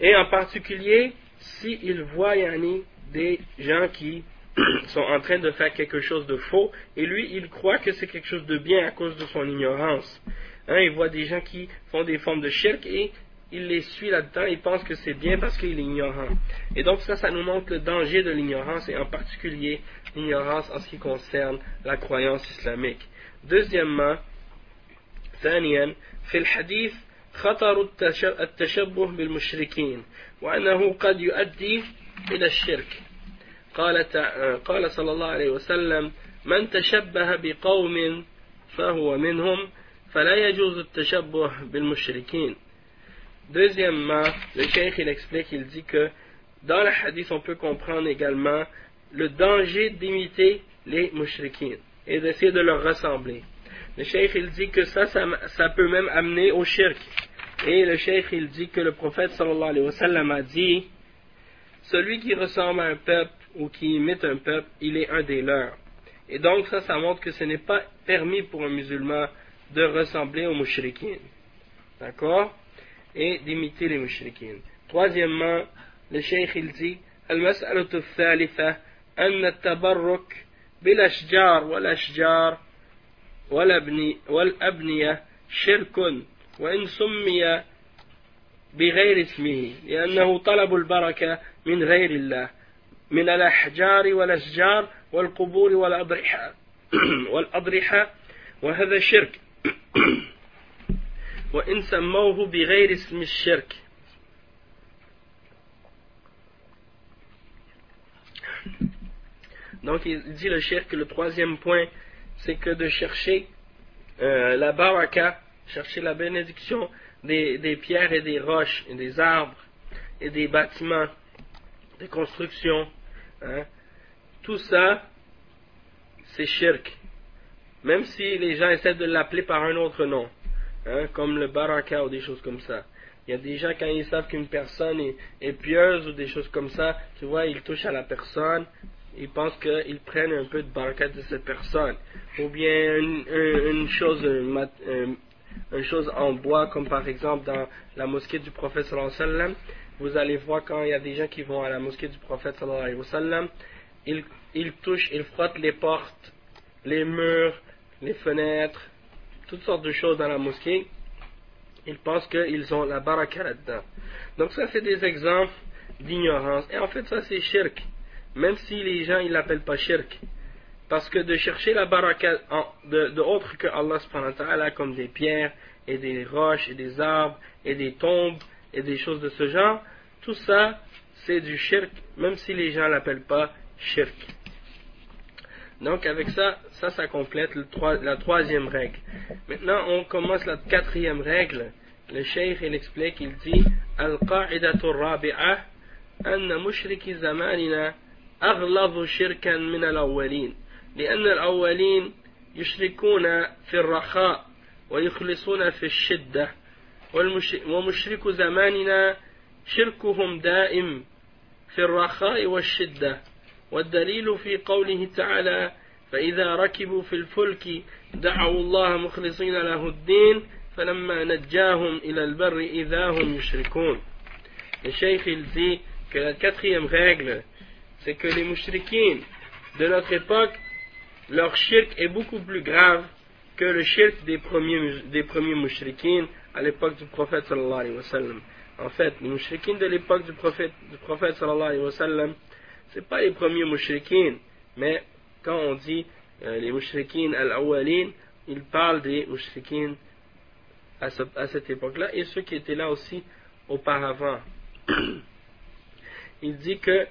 Et en particulier, s'il voit Yanni, des gens qui sont en train de faire quelque chose de faux, et lui, il croit que c'est quelque chose de bien à cause de son ignorance. Hein, il voit des gens qui font des formes de shirk et il les suit là-dedans, il pense que c'est bien parce qu'il est ignorant. Et donc ça, ça nous montre le danger de l'ignorance, et en particulier l'ignorance en ce qui concerne la croyance islamique. Deuxièmement, ثانيا في الحديث خطر التشبه بالمشركين وأنه قد يؤدي إلى الشرك قال, قال صلى الله عليه وسلم من تشبه بقوم فهو منهم فلا يجوز التشبه بالمشركين Deuxièmement, le cheikh il explique, il dit que dans le hadith on peut comprendre également le danger d'imiter les mushrikines et d'essayer de leur ressembler. Le cheikh il dit que ça, ça, ça, peut même amener au shirk. Et le cheikh il dit que le prophète sallallahu alayhi wa sallam a dit celui qui ressemble à un peuple ou qui imite un peuple, il est un des leurs. Et donc ça, ça montre que ce n'est pas permis pour un musulman de ressembler aux mushrikines. D'accord Et d'imiter les mushrikines. Troisièmement, le cheikh il dit المسألة الثالثة أن التبرك بالأشجار والأشجار والأبنية شرك وإن سمي بغير اسمه لأنه طلب البركة من غير الله من الأحجار والأشجار والقبور والأضرحة والأضرحة وهذا شرك وإن سموه بغير اسم الشرك Donc il dit le chef que le troisième point, c'est que de chercher euh, la baraka, chercher la bénédiction des, des, pierres et des roches et des arbres et des bâtiments, des constructions, hein, tout ça, c'est shirk. Même si les gens essaient de l'appeler par un autre nom, hein, comme le baraka ou des choses comme ça. Il y a des gens, quand ils savent qu'une personne est, pieuse ou des choses comme ça, tu vois, ils touchent à la personne, ils pensent qu'ils prennent un peu de baraka de cette personne. Ou bien une, chose, en bois, comme par exemple dans la mosquée du prophète sallallahu vous allez voir quand il y a des gens qui vont à la mosquée du prophète sallallahu sallam, ils, touchent, ils frottent les portes, les murs, les fenêtres, toutes sortes de choses dans la mosquée. Ils pensent qu'ils ont la baraka là-dedans. Donc ça, c'est des exemples d'ignorance. Et en fait, ça, c'est shirk. Même si les gens, ils l'appellent pas shirk. Parce que de chercher la baraka de autre que Allah subhanahu wa ta'ala, comme des pierres, et des roches, et des arbres, et des tombes, et des choses de ce genre, tout ça, c'est du shirk, même si les gens l'appellent pas shirk. Donc avec ça, ça, ça complète la troisième règle. Maintenant, on commence la quatrième règle. Le cheikh, il explique, il dit القاعدة الرابعة أن مشرك زماننا أغلظ شركا من الأولين لأن الأولين يشركون في الرخاء ويخلصون في الشدة ومشرك زماننا شركهم دائم في الرخاء والشدة. والدليل في قوله تعالى فإذا ركبوا في الفلك دعوا الله مخلصين له الدين فلما نجاهم إلى البر إذا هم يشركون. Le cheikh il dit que la quatrième règle, de notre époque, leur shirk est beaucoup plus grave que le shirk des premiers, des premiers mouchriquines à l'époque du prophète sallallahu alayhi wa sallam. En fait, les mouchriquines de l'époque du prophète, du prophète sallallahu alayhi wa sallam, c'est pas les premiers mouchriquines, mais quand on dit euh, les mouchriquines al-awwalin, il parle des mouchriquines à, à cette époque-là et ceux qui étaient là aussi auparavant. il dit que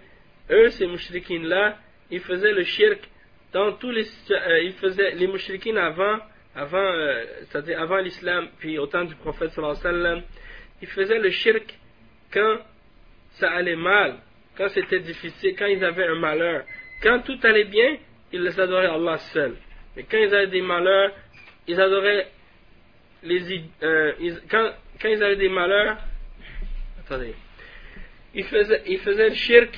eux, ces mouchriquines-là, ils faisaient le shirk dans tous les euh, ils faisaient les mouchriquines avant avant euh, c'est-à-dire avant l'islam puis au temps du prophète alayhi wa sallam ils faisaient le shirk quand ça allait mal quand c'était difficile, quand ils avaient un malheur. Quand tout allait bien, ils les adoraient Allah seul. Mais quand ils avaient des malheurs, ils adoraient les. Euh, quand, quand, ils avaient des malheurs, attendez, ils faisaient, ils faisaient le shirk.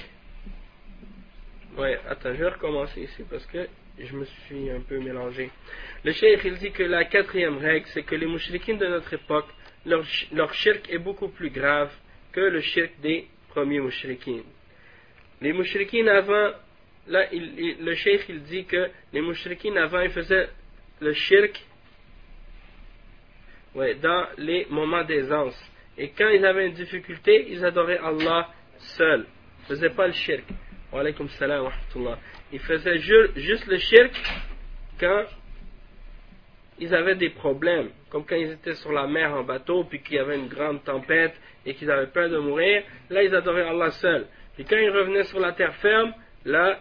Ouais, attends, je vais recommencer ici parce que je me suis un peu mélangé. Le cheikh, il dit que la quatrième règle, c'est que les mouchriquins de notre époque, leur, leur shirk est beaucoup plus grave que le shirk des premiers mouchriquins. Les mouchriquins avant, là, le cheikh il dit que les mouchriquins avant, ils faisaient le shirk ouais, dans les moments d'aisance. Et quand ils avaient une difficulté, ils adoraient Allah seul. Ils ne faisaient pas le shirk. Alaykum salam wa rahmatullah. Ils faisaient juste le shirk quand ils avaient des problèmes, comme quand ils étaient sur la mer en bateau, puis qu'il y avait une grande tempête et qu'ils avaient peur de mourir, là ils adoraient Allah seul. Puis quand ils revenaient sur la terre ferme, là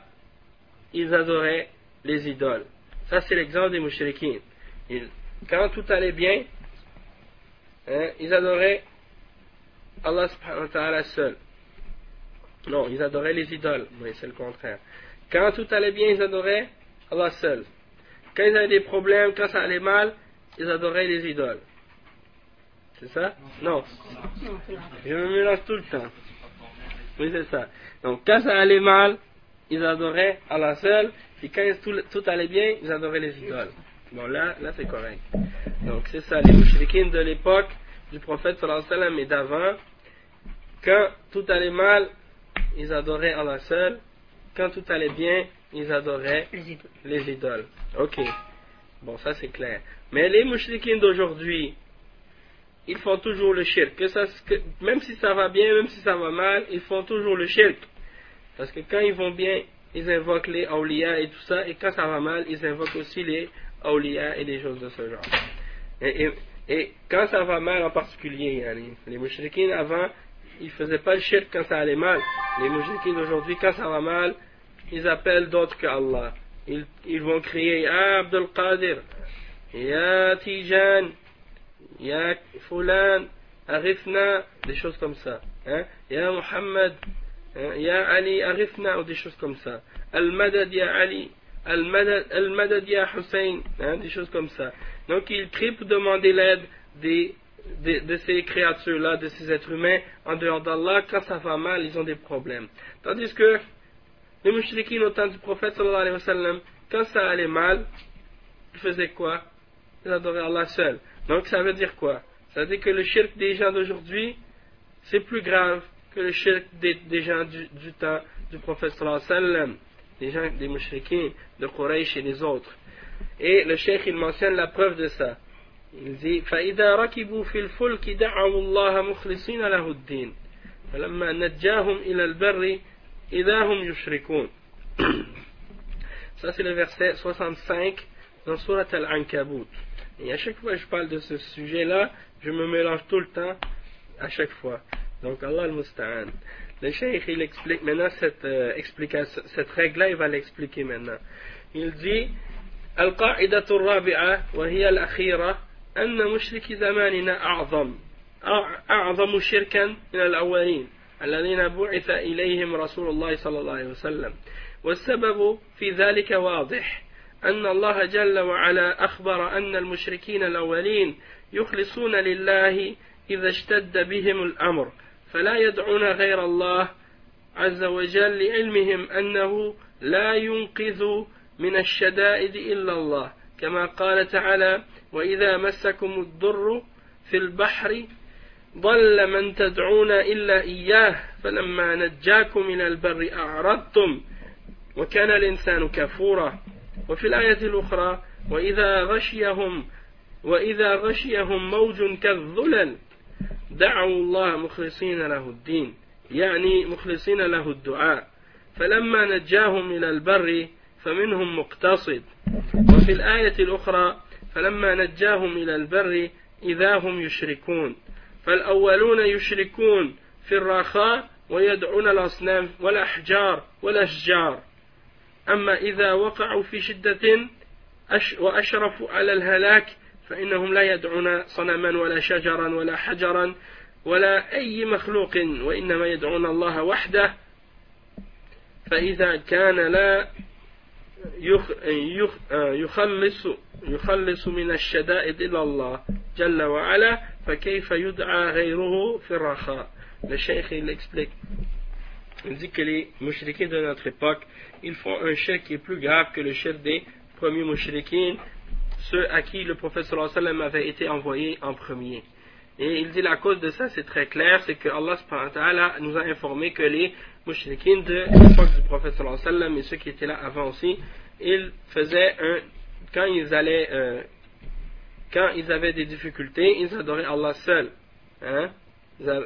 ils adoraient les idoles. Ça c'est l'exemple des mouchriquins. Quand tout allait bien, hein, ils adoraient Allah subhanahu wa ta'ala seul. Non, ils adoraient les idoles, mais c'est le contraire. Quand tout allait bien, ils adoraient Allah seul. Quand ils avaient des problèmes, quand ça allait mal, ils adoraient les idoles. C'est ça? Non. Je me mélange tout le temps. Oui, c'est ça. Donc, quand ça allait mal, ils adoraient Allah seul. Et quand tout, allait bien, ils adoraient les idoles. Bon, là, là c'est correct. Donc, c'est ça. Les mouchriquines de l'époque du prophète sallallahu alayhi wa sallam et d'avant, quand tout allait mal, ils adoraient Allah seul. Quand tout allait bien, ils adoraient les idoles. Ok. Bon, ça c'est clair. Mais les mouchriquins d'aujourd'hui, ils font toujours le shirk. Que ça, même si ça va bien, même si ça va mal, ils font toujours le shirk. Parce que quand ils vont bien, ils invoquent les awliya et tout ça, et quand ça va mal, ils invoquent aussi les awliya et des choses de ce genre. Et, et, quand ça va mal en particulier, les mouchriquins avant, ils faisaient pas le shirk quand ça allait mal. Les mouchriquins d'aujourd'hui, quand ça va mal, ils appellent d'autres que Allah. Ils, vont crier Ya Abdul Qadir, Ya Tijan, Ya Fulan, Arifna, des choses comme ça. Hein? Ya Muhammad, hein? Ya Ali, Arifna, ou des choses comme ça. Al-Madad Ya Ali, Al-Madad Ya Hussein, hein? des choses comme ça. Donc ils crient pour demander l'aide des de, ces créatures-là, de ces êtres humains, en dehors d'Allah, quand ça va mal, ils ont des problèmes. Tandis que les mouchriquins au temps du prophète sallallahu alayhi wa sallam, quand ça allait mal, ils faisaient quoi? Ils adoraient Allah seul. Donc ça veut dire quoi? Ça veut dire que le shirk des gens d'aujourd'hui, c'est plus grave que le shirk des, gens du, temps du prophète sallallahu alayhi wa sallam, des gens des mouchriquins, de Quraysh et des autres. Et le cheikh il mentionne la preuve de ça. فإذا ركبوا في الفلك دعوا الله مخلصين له الدين فلما نجاهم إلى البر idahum yushrikun. Ça, c'est le verset 65 dans Surat Al-Ankabut. Et à chaque fois que je parle de ce sujet-là, je me mélange tout le temps, à chaque fois. Donc, Allah al-Musta'an. Le cheikh, il explique maintenant cette, euh, explication, cette règle-là, il va l'expliquer maintenant. Il dit, القاعدة الرابعة وهي الأخيرة أن مشرك زماننا أعظم أعظم شركا من الأولين الذين بعث إليهم رسول الله صلى الله عليه وسلم. والسبب في ذلك واضح أن الله جل وعلا أخبر أن المشركين الأولين يخلصون لله إذا اشتد بهم الأمر فلا يدعون غير الله عز وجل لعلمهم أنه لا ينقذ من الشدائد إلا الله كما قال تعالى وإذا مسكم الضر في البحر ضل من تدعون إلا إياه فلما نجاكم من البر أعرضتم وكان الإنسان كفورا وفي الآية الأخرى وإذا غشيهم وإذا غشيهم موج كالظلل دعوا الله مخلصين له الدين يعني مخلصين له الدعاء. فلما نجاهم إلى البر فمنهم مقتصد. وفي الآية الأخرى فلما نجاهم إلى البر إذا هم يشركون. فالأولون يشركون في الرخاء ويدعون الأصنام والأحجار والأشجار. أما إذا وقعوا في شدة وأشرفوا على الهلاك فإنهم لا يدعون صنما ولا شجرا ولا حجرا ولا أي مخلوق وإنما يدعون الله وحده. فإذا كان لا يخلص يخلص من الشدائد إلى الله جل وعلا فكيف يدعى غيره في الرخاء le cheikh il explique il dit que les mouchriquins de notre époque ils font un shirk qui est plus grave que le shirk des premiers mouchriquins ceux à qui le prophète sallallahu alayhi wa sallam avait été envoyé en premier et il dit la cause de ça c'est très clair c'est que Allah nous a informé que les mouchriquins de l'époque du prophète sallam et ceux qui étaient là avant aussi ils faisaient un quand ils allaient, euh, quand ils avaient des difficultés, ils adoraient Allah seul. Hein?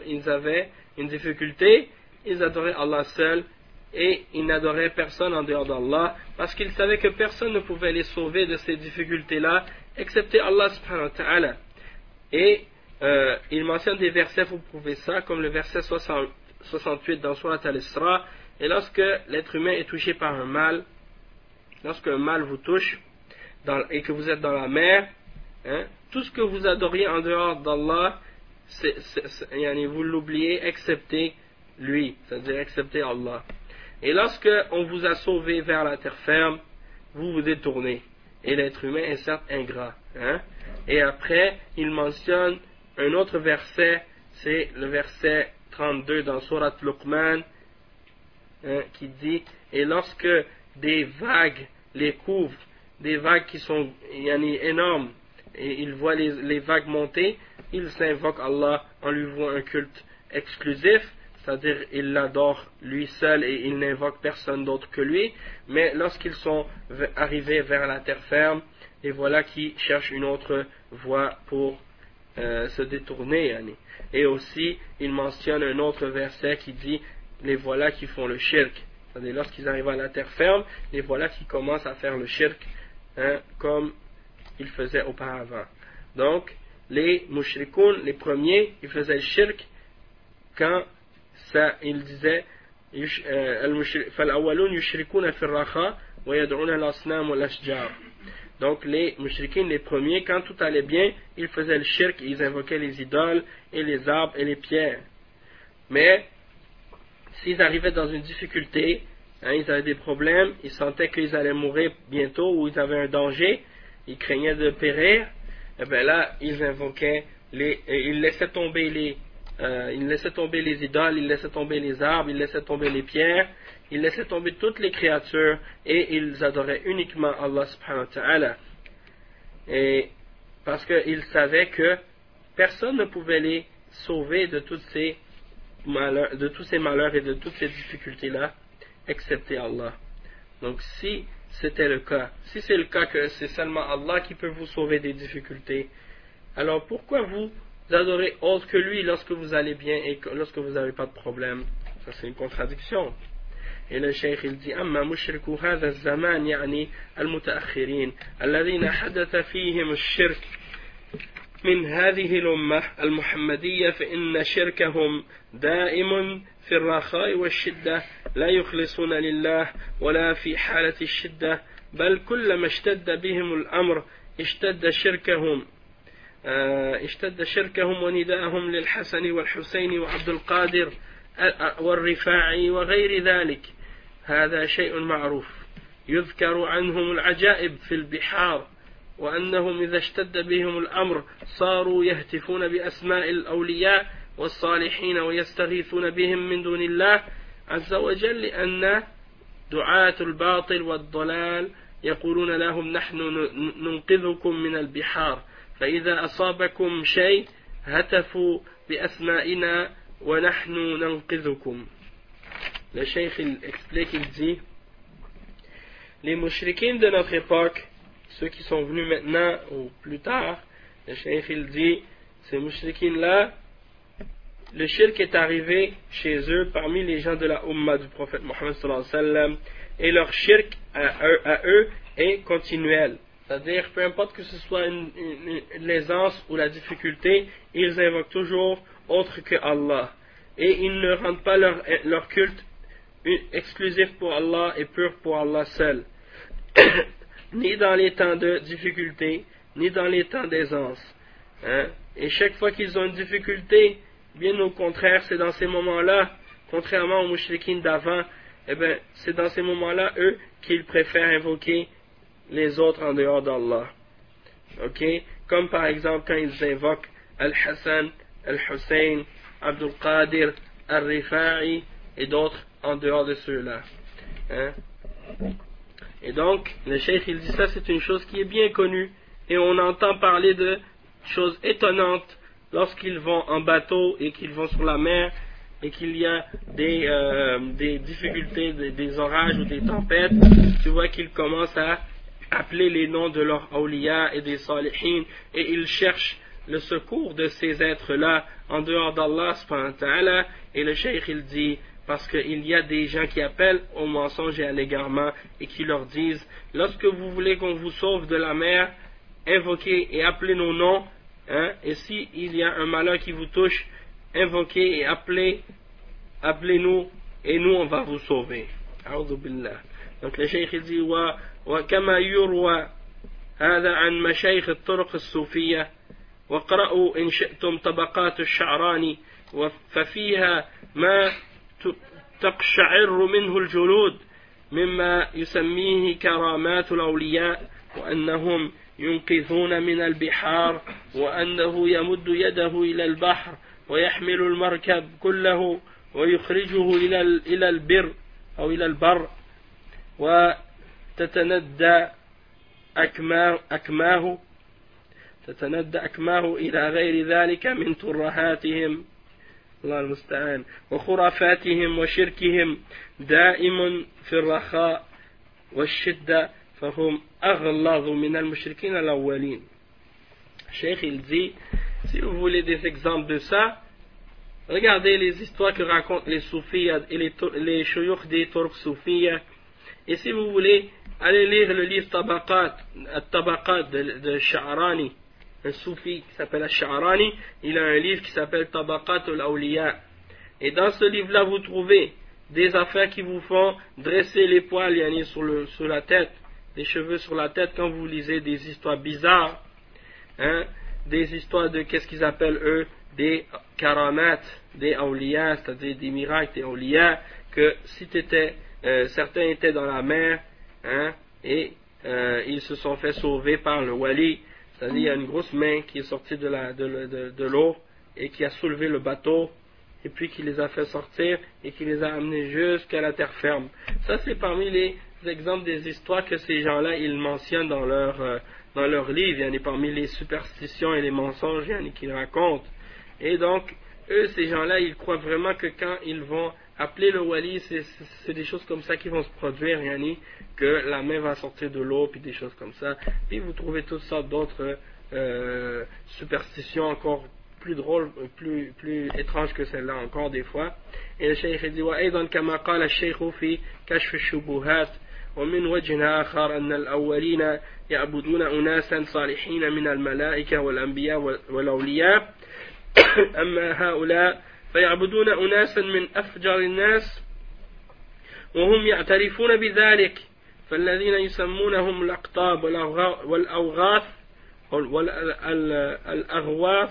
ils avaient une difficulté, ils adoraient Allah seul et ils n'adoraient personne en dehors d'Allah parce qu'ils savaient que personne ne pouvait les sauver de ces difficultés-là excepté Allah subhanahu wa. Et euh, il mentionne des versets pour prouver ça, comme le verset 68 dans Surat al-Isra. Et lorsque l'être humain est touché par un mal, lorsque un mal vous touche et que vous êtes dans la mer, hein, tout ce que vous adoriez en dehors d'Allah, vous l'oubliez excepté lui, c'est-à-dire excepté Allah. Et lorsque on vous a sauvé vers la terre ferme, vous vous détournez. Et l'être humain est certes ingrat. Hein. Et après, il mentionne un autre verset, c'est le verset 32 dans Surat Luqman, hein, qui dit Et lorsque des vagues les couvrent, des vagues qui sont énormes, et ils voient les, vagues monter, ils invoquent Allah en lui vouant un culte exclusif, c'est-à-dire ils l'adorent lui seul et ils n'invoquent personne d'autre que lui, mais lorsqu'ils sont arrivés vers la terre ferme, et voilà qu'ils cherchent une autre voie pour euh, se détourner. Et aussi, il mentionne un autre verset qui dit Les voilà qui font le shirk. C'est-à-dire, lorsqu'ils arrivent à la terre ferme, les voilà qui commencent à faire le shirk hein, comme ils faisaient auparavant. Donc, les mushrikoun, les premiers, ils faisaient le shirk quand ça, ils disaient فالأولون يشركون في الرخاء ويدعون الأصنام والأشجار donc les mushrikines, les premiers, quand tout allait bien, ils faisaient le shirk, ils invoquaient les idoles et les arbres et les pierres. Mais s'ils arrivaient dans une difficulté, hein, ils avaient des problèmes, ils sentaient qu'ils allaient mourir bientôt ou ils avaient un danger, ils craignaient de périr, et eh bien là, ils invoquaient les, ils laissaient tomber les, euh, ils laissaient tomber les idoles, ils laissaient tomber les arbres, ils laissaient tomber les pierres, ils laissaient tomber toutes les créatures et ils adoraient uniquement Allah subhanahu wa ta'ala. Et parce qu'ils savaient que personne ne pouvait les sauver de, toutes ces malheurs, de tous ces malheurs et de toutes ces difficultés-là, excepté Allah. Donc si c'était le cas, si c'est le cas que c'est seulement Allah qui peut vous sauver des difficultés, alors pourquoi vous adorez autre que lui lorsque vous allez bien et lorsque vous n'avez pas de problème. Ça c'est une contradiction. إلى الشيخ الدي أما مشرك هذا الزمان يعني المتأخرين الذين حدث فيهم الشرك من هذه الأمة المحمدية فإن شركهم دائم في الرخاء والشدة لا يخلصون لله ولا في حالة الشدة بل كلما اشتد بهم الأمر اشتد شركهم اشتد شركهم ونداءهم للحسن والحسين وعبد القادر والرفاعي وغير ذلك. هذا شيء معروف. يذكر عنهم العجائب في البحار وأنهم إذا اشتد بهم الأمر صاروا يهتفون بأسماء الأولياء والصالحين ويستغيثون بهم من دون الله عز وجل لأن دعاة الباطل والضلال يقولون لهم نحن ننقذكم من البحار. فإذا أصابكم شيء هتفوا بأسمائنا ونحن ننقذكم le cheikh il explique, il dit les mouchriquins de notre époque, ceux qui sont venus maintenant ou plus tard, le cheikh il dit ces mouchriquins là, le shirk est arrivé chez eux parmi les gens de la Ummah du prophète Mohammed sallam, et leur shirk à eux, est continuel. C'est-à-dire, peu importe que ce soit l'aisance ou la difficulté, ils invoquent toujours autre que Allah. Et ils ne rendent pas leur, leur culte exclusif pour Allah et pur pour Allah seul, ni dans les temps de difficulté, ni dans les temps d'aisance. Hein? Et chaque fois qu'ils ont une difficulté, bien au contraire, c'est dans ces moments-là, contrairement aux mouchriquines d'avant, eh bien, c'est dans ces moments-là, eux, qu'ils préfèrent invoquer les autres en dehors d'Allah. Ok? Comme par exemple quand ils invoquent Al-Hassan, Al-Hussein, Abdul Qadir, Al-Rifa'i et d'autres en dehors de ceux-là. Hein? Et donc, le cheikh il dit ça, c'est une chose qui est bien connue. Et on entend parler de choses étonnantes lorsqu'ils vont en bateau et qu'ils vont sur la mer et qu'il y a des, euh, des difficultés, des, orages ou des tempêtes, tu vois qu'ils commencent à appeler les noms de leurs awliya et des salihin et ils cherchent le secours de ces êtres-là en dehors d'Allah et le cheikh il dit parce qu'il y a des gens qui appellent au mensonge et à l'égarement et qui leur disent lorsque vous voulez qu'on vous sauve de la mer invoquez et appelez nos noms hein, et s'il il y a un malheur qui vous touche invoquez et appelez appelez-nous et nous on va vous sauver. Donc le cheikh il dit وكما يروى هذا عن مشايخ الطرق الصوفية واقرأوا إن شئتم طبقات الشعراني ففيها ما تقشعر منه الجلود مما يسميه كرامات الأولياء وأنهم ينقذون من البحار وأنه يمد يده إلى البحر ويحمل المركب كله ويخرجه إلى إلى البر أو إلى البر. تتندى أكماه تتندى أكماه إلى غير ذلك من ترهاتهم. الله المستعان. وخرافاتهم وشركهم دائم في الرخاء والشدة فهم أغلظ من المشركين الأولين. شيخ الزي Si vous voulez des exemples de ça, regardez les histoires que racontent les soufis et les, les shuyukh des turcs soufis. Et si vous voulez allez lire le livre Tabaqat, Tabaqat de, de Sha'rani un soufi qui s'appelle Ash-Sha'rani, il a un livre qui s'appelle Tabaqat al-Awliya. Et dans ce livre-là, vous trouvez des affaires qui vous font dresser les poils yani, sur, le, sur la tête, les cheveux sur la tête quand vous lisez des histoires bizarres, hein, des histoires de qu'est-ce qu'ils appellent eux des karamat, des awliya, c'est-à-dire des miracles, des awliya, que si euh, certains étaient dans la mer, hein, et euh, ils se sont fait sauver par le wali, c'est-à-dire, une grosse main qui est sortie de, l'eau et qui a soulevé le bateau et puis qui les a fait sortir et qui les a amenés jusqu'à la terre ferme. Ça, c'est parmi les exemples des histoires que ces gens-là, ils mentionnent dans leur, euh, dans leur livre. Il y en a parmi les superstitions et les mensonges qu'ils racontent. Et donc, eux, ces gens-là, ils croient vraiment que quand ils vont appeler le wali, c'est des choses comme ça qui vont se produire, yani, que la main va sortir de l'eau, puis des choses comme ça. Puis vous trouvez toutes sortes d'autres euh, superstitions encore plus drôles, plus, plus étranges que celle-là encore des fois. Et le cheikh dit, وأيضا كما قال الشيخ في كشف الشبهات ومن وجه آخر أن الأولين يعبدون أناسا صالحين من الملائكة والأنبياء والأولياء أما هؤلاء فيعبدون أناسا من أفجر الناس وهم يعترفون بذلك فالذين يسمونهم الأقطاب والأوغاث والأغواث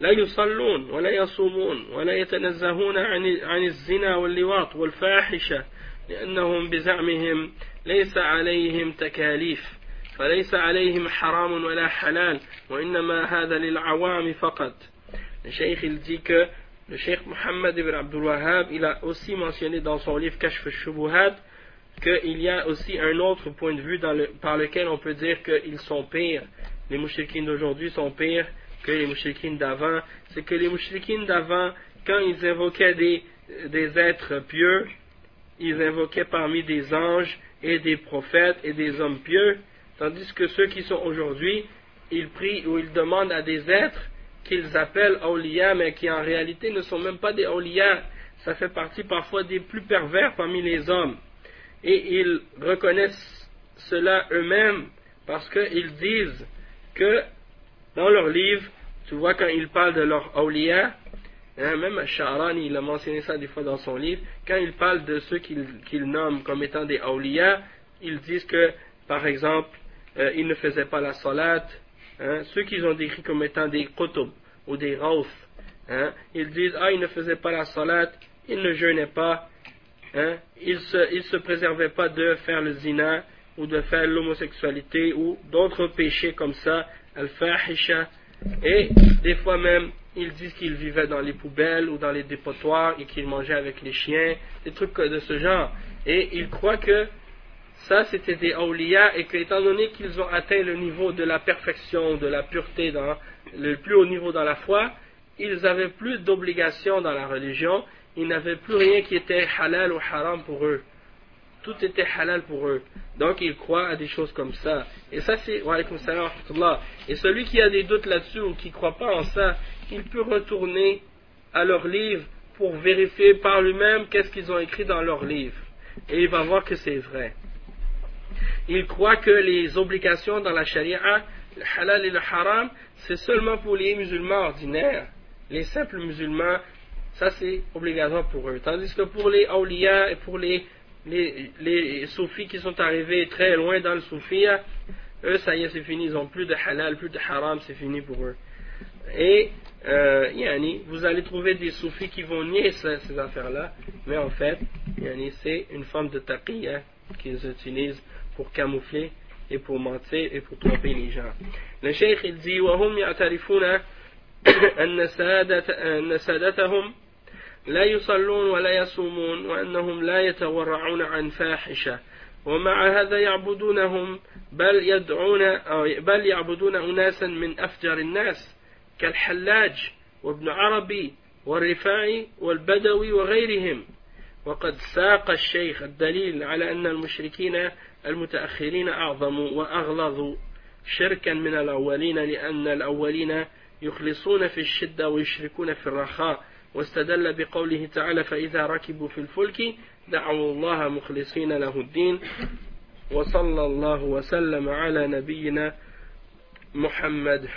لا يصلون ولا يصومون ولا يتنزهون عن الزنا واللواط والفاحشة لأنهم بزعمهم ليس عليهم تكاليف فليس عليهم حرام ولا حلال وإنما هذا للعوام فقط. الشيخ الديك le Cheikh Mohammed ibn Abdul Wahhab, il a aussi mentionné dans son livre Kashf al-Shubuhat qu'il y a aussi un autre point de vue par lequel on peut dire qu'ils sont pires. Les mouchikines d'aujourd'hui sont pires que les mouchikines d'avant. C'est que les mouchikines d'avant, quand ils invoquaient des, des êtres pieux, ils invoquaient parmi des anges et des prophètes et des hommes pieux, tandis que ceux qui sont aujourd'hui, ils prient ou ils demandent à des êtres qu'ils appellent awliya, mais qui en réalité ne sont même pas des awliya. Ça fait partie parfois des plus pervers parmi les hommes. Et ils reconnaissent cela eux-mêmes parce qu'ils disent que dans leur livre, tu vois, quand ils parlent de leur awliya, hein, même Sha'rani, il a mentionné ça des fois dans son livre, quand ils parlent de ceux qu'ils nomment comme étant des awliya, ils disent que, par exemple, euh, ils ne faisaient pas la salat, Hein, ceux qu'ils ont décrit comme étant des qutub ou des rauf, hein, ils disent Ah, ils ne faisaient pas la salat, ils ne jeûnaient pas, hein, ils ne se, se préservaient pas de faire le zina ou de faire l'homosexualité ou d'autres péchés comme ça, al-fahisha, et des fois même ils disent qu'ils vivaient dans les poubelles ou dans les dépotoirs et qu'ils mangeaient avec les chiens, des trucs de ce genre. Et ils croient que ça c'était des awliya et qu'étant donné qu'ils ont atteint le niveau de la perfection, de la pureté, dans le plus haut niveau dans la foi, ils avaient plus d'obligations dans la religion, ils n'avaient plus rien qui était halal ou haram pour eux. tout était halal pour eux. Donc ils croient à des choses comme ça. Et ça c'est, et celui qui a des doutes là-dessus ou qui ne croit pas en ça, il peut retourner à leur livre pour vérifier par lui-même qu'est-ce qu'ils ont écrit dans leur livre. Et il va voir que c'est vrai. Il croit que les obligations dans la charia, le halal et le haram, c'est seulement pour les musulmans ordinaires. Les simples musulmans, ça c'est obligatoire pour eux. Tandis que pour les awliya et pour les, les, soufis qui sont arrivés très loin dans le soufia, eux ça y est c'est fini, ils n'ont plus de halal, plus de haram, c'est fini pour eux. Et euh, yani, vous allez trouver des soufis qui vont nier ces, affaires-là, mais en fait, yani, c'est une forme de taqiyya qu'ils utilisent pour camoufler et pour mentir et pour tromper les gens. Le cheikh il dit وهم يعترفون أن أن سادتهم لا يصلون ولا يصومون وأنهم لا يتورعون عن فاحشة ومع هذا يعبدونهم بل يدعون بل يعبدون أناسا من أفجر الناس كالحلاج وابن عربي والرفاعي والبدوي وغيرهم وقد ساق الشيخ الدليل على أن المشركين المتأخرين أعظم وأغلظ شركا من الأولين لأن الأولين يخلصون في الشدة ويشركون في الرخاء. واستدل بقوله تعالى فإذا ركبوا في الفلك دعوا الله مخلصين له الدين وصلى الله وسلم على نبينا محمد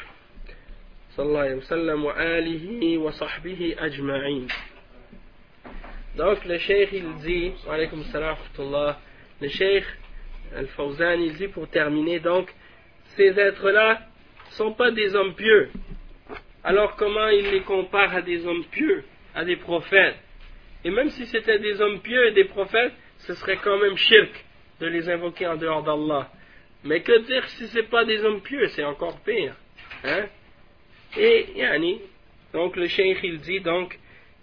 صلى الله عليه وسلم وآله وصحبه أجمعين. Donc le dit, alaykoum salam wa le cheikh Al-Fawzan, il dit pour terminer, donc, ces êtres-là ne sont pas des hommes pieux. Alors comment il les compare à des hommes pieux, à des prophètes? Et même si c'était des hommes pieux et des prophètes, ce serait quand même shirk de les invoquer en dehors d'Allah. Mais que dire si ce n'est pas des hommes pieux, c'est encore pire. Hein? Et, yani, donc le cheikh il dit, donc,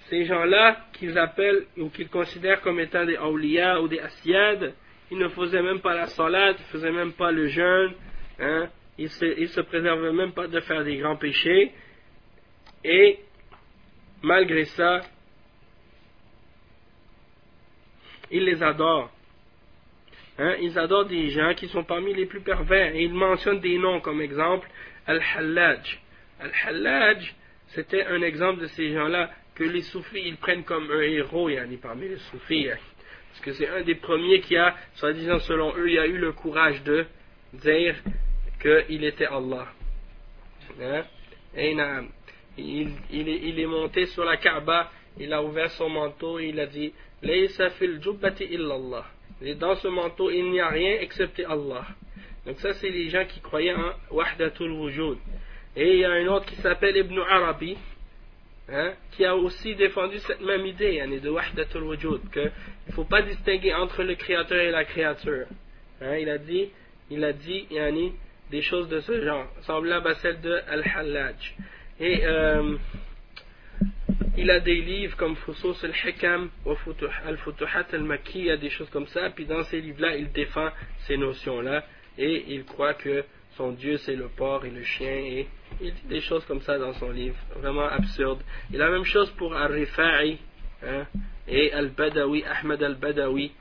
ces gens-là qu'ils appellent ou qu'ils considèrent comme étant des awliya ou des asiyad, il ne faisait même pas la salade, il ne faisait même pas le jeûne, hein, il ne se, préservait même pas de faire des grands péchés, et malgré ça, il les adore. Hein, ils adorent des gens qui sont parmi les plus pervers, et il mentionne des noms comme exemple Al-Hallaj. Al-Hallaj, c'était un exemple de ces gens-là que les soufis ils prennent comme un héros, yani, parmi les soufis. Hein. Parce que c'est un des premiers qui a, soi-disant selon eux, il a eu le courage de dire qu'il était Allah. Hein? Et il, il, est, monté sur la Kaaba, il a ouvert son manteau et il a dit illallah. Et dans ce manteau, il n'y a rien excepté Allah. Donc ça, c'est les gens qui croyaient en Wahdatul Wujud. Et il y a un autre qui s'appelle Ibn Arabi, Hein, qui a aussi défendu cette même idée yani, de Wahdatul Wujud, qu'il ne faut pas distinguer entre le créateur et la créature. Hein, il a dit, il a dit yani, des choses de ce genre, semblables à celle de Al-Hallaj. Et euh, il a des livres comme Fusus al-Hikam, Al-Futuhat al-Makki, des choses comme ça, puis dans ces livres-là, il défend ces notions-là, et il croit que son Dieu c'est le porc et le chien et il dit des choses comme ça dans son livre, vraiment absurde. Et la même chose pour Al-Rifa'i hein, et Al-Badawi, Ahmed Al-Badawi.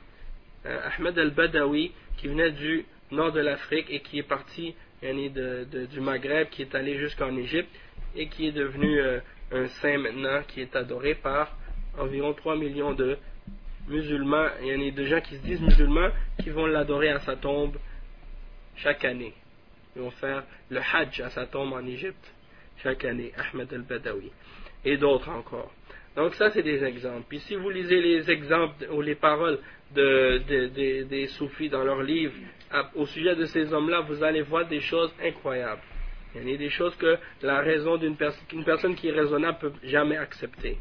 Hein, Ahmed Al-Badawi qui venait du nord de l'Afrique et qui est parti du Maghreb, qui est allé jusqu'en Égypte et qui est devenu euh, un saint maintenant, qui est adoré par environ 3 millions de musulmans, il y a de gens qui se disent musulmans qui vont l'adorer à sa tombe chaque année. Ils vont faire le Hajj à sa tombe en Égypte chaque année, Ahmed al-Badawi, et d'autres encore. Donc ça, c'est des exemples. Puis si vous lisez les exemples ou les paroles des soufis dans leurs livres au sujet de ces hommes-là, vous allez voir des choses incroyables. Il y a des choses que la raison d'une personne, personne qui est raisonnable peut jamais accepter.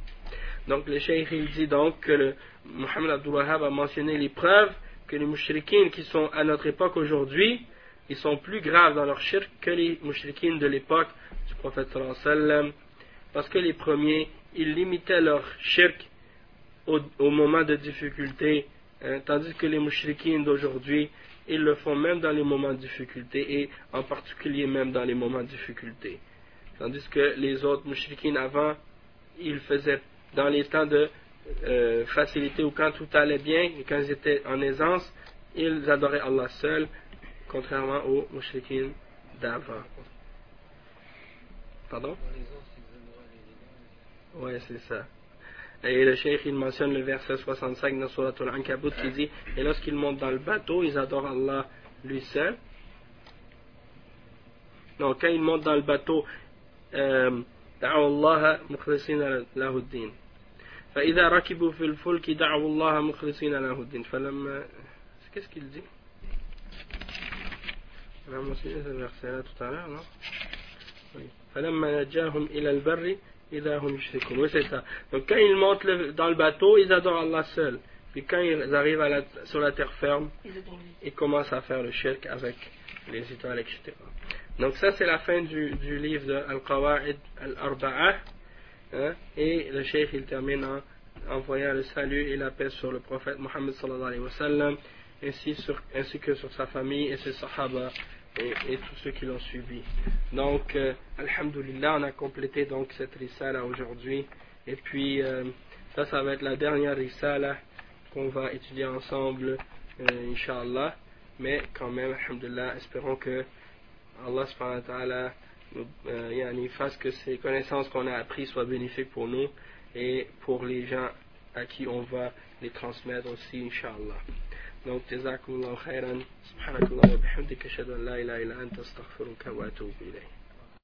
Donc le cheikh il dit donc que le, Mohammed Abdul a mentionné les preuves que les mouchriquins qui sont à notre époque aujourd'hui ils sont plus graves dans leur shirk que les mouchriquines de l'époque du prophète sallam, parce que les premiers, ils limitaient leur shirk au, moment de difficulté, hein, tandis que les mouchriquines d'aujourd'hui, ils le font même dans les moments de difficulté et en particulier même dans les moments de difficulté. Tandis que les autres mouchriquines avant, ils faisaient dans les temps de euh, facilité ou quand tout allait bien et quand ils étaient en aisance, ils adoraient Allah seul, contrairement aux mouchriquins d'avant. Pardon Ouais, c'est ça. Et le cheikh il mentionne le verset 65 dans Surah Al-Ankabut qui dit Et lorsqu'ils montent dans le bateau, ils adorent Allah lui seul. Non, quand ils montent dans le bateau, euh, دعوا الله مخلصين له الدين فإذا ركبوا في الفلك دعوا الله مخلصين له الدين فلما qu'est-ce qu'il dit Hum hum Donc quand ils montent dans le bateau, ils adorent Allah seul. Puis quand ils arrivent sur la terre ferme, ils commencent à faire le shirk avec les étoiles, etc. Donc ça, c'est la fin du, livre de Al-Qawa'id Al-Arba'a. Hein? Et le cheikh, il termine en envoyant le salut et la paix sur le prophète Mohammed sallallahu alayhi wa sallam, ainsi, ainsi que sur sa famille et ses sahaba et, tous ceux qui l'ont suivi. Donc, euh, Alhamdulillah, on a complété donc cette risala aujourd'hui. Et puis, euh, ça, ça va être la dernière risala qu'on va étudier ensemble, euh, Inch'Allah. Mais quand même, Alhamdulillah, espérons que Allah subhanahu wa ta'ala euh, fasse que ces connaissances qu'on a apprises soient bénéfiques pour nous et pour les gens à qui on va les transmettre aussi, Inch'Allah. نوت جزاكم الله خيرا. سبحانك الله وبحمدك أشهد أن لا إله إلا أنت أستغفرك وأتوب إليك.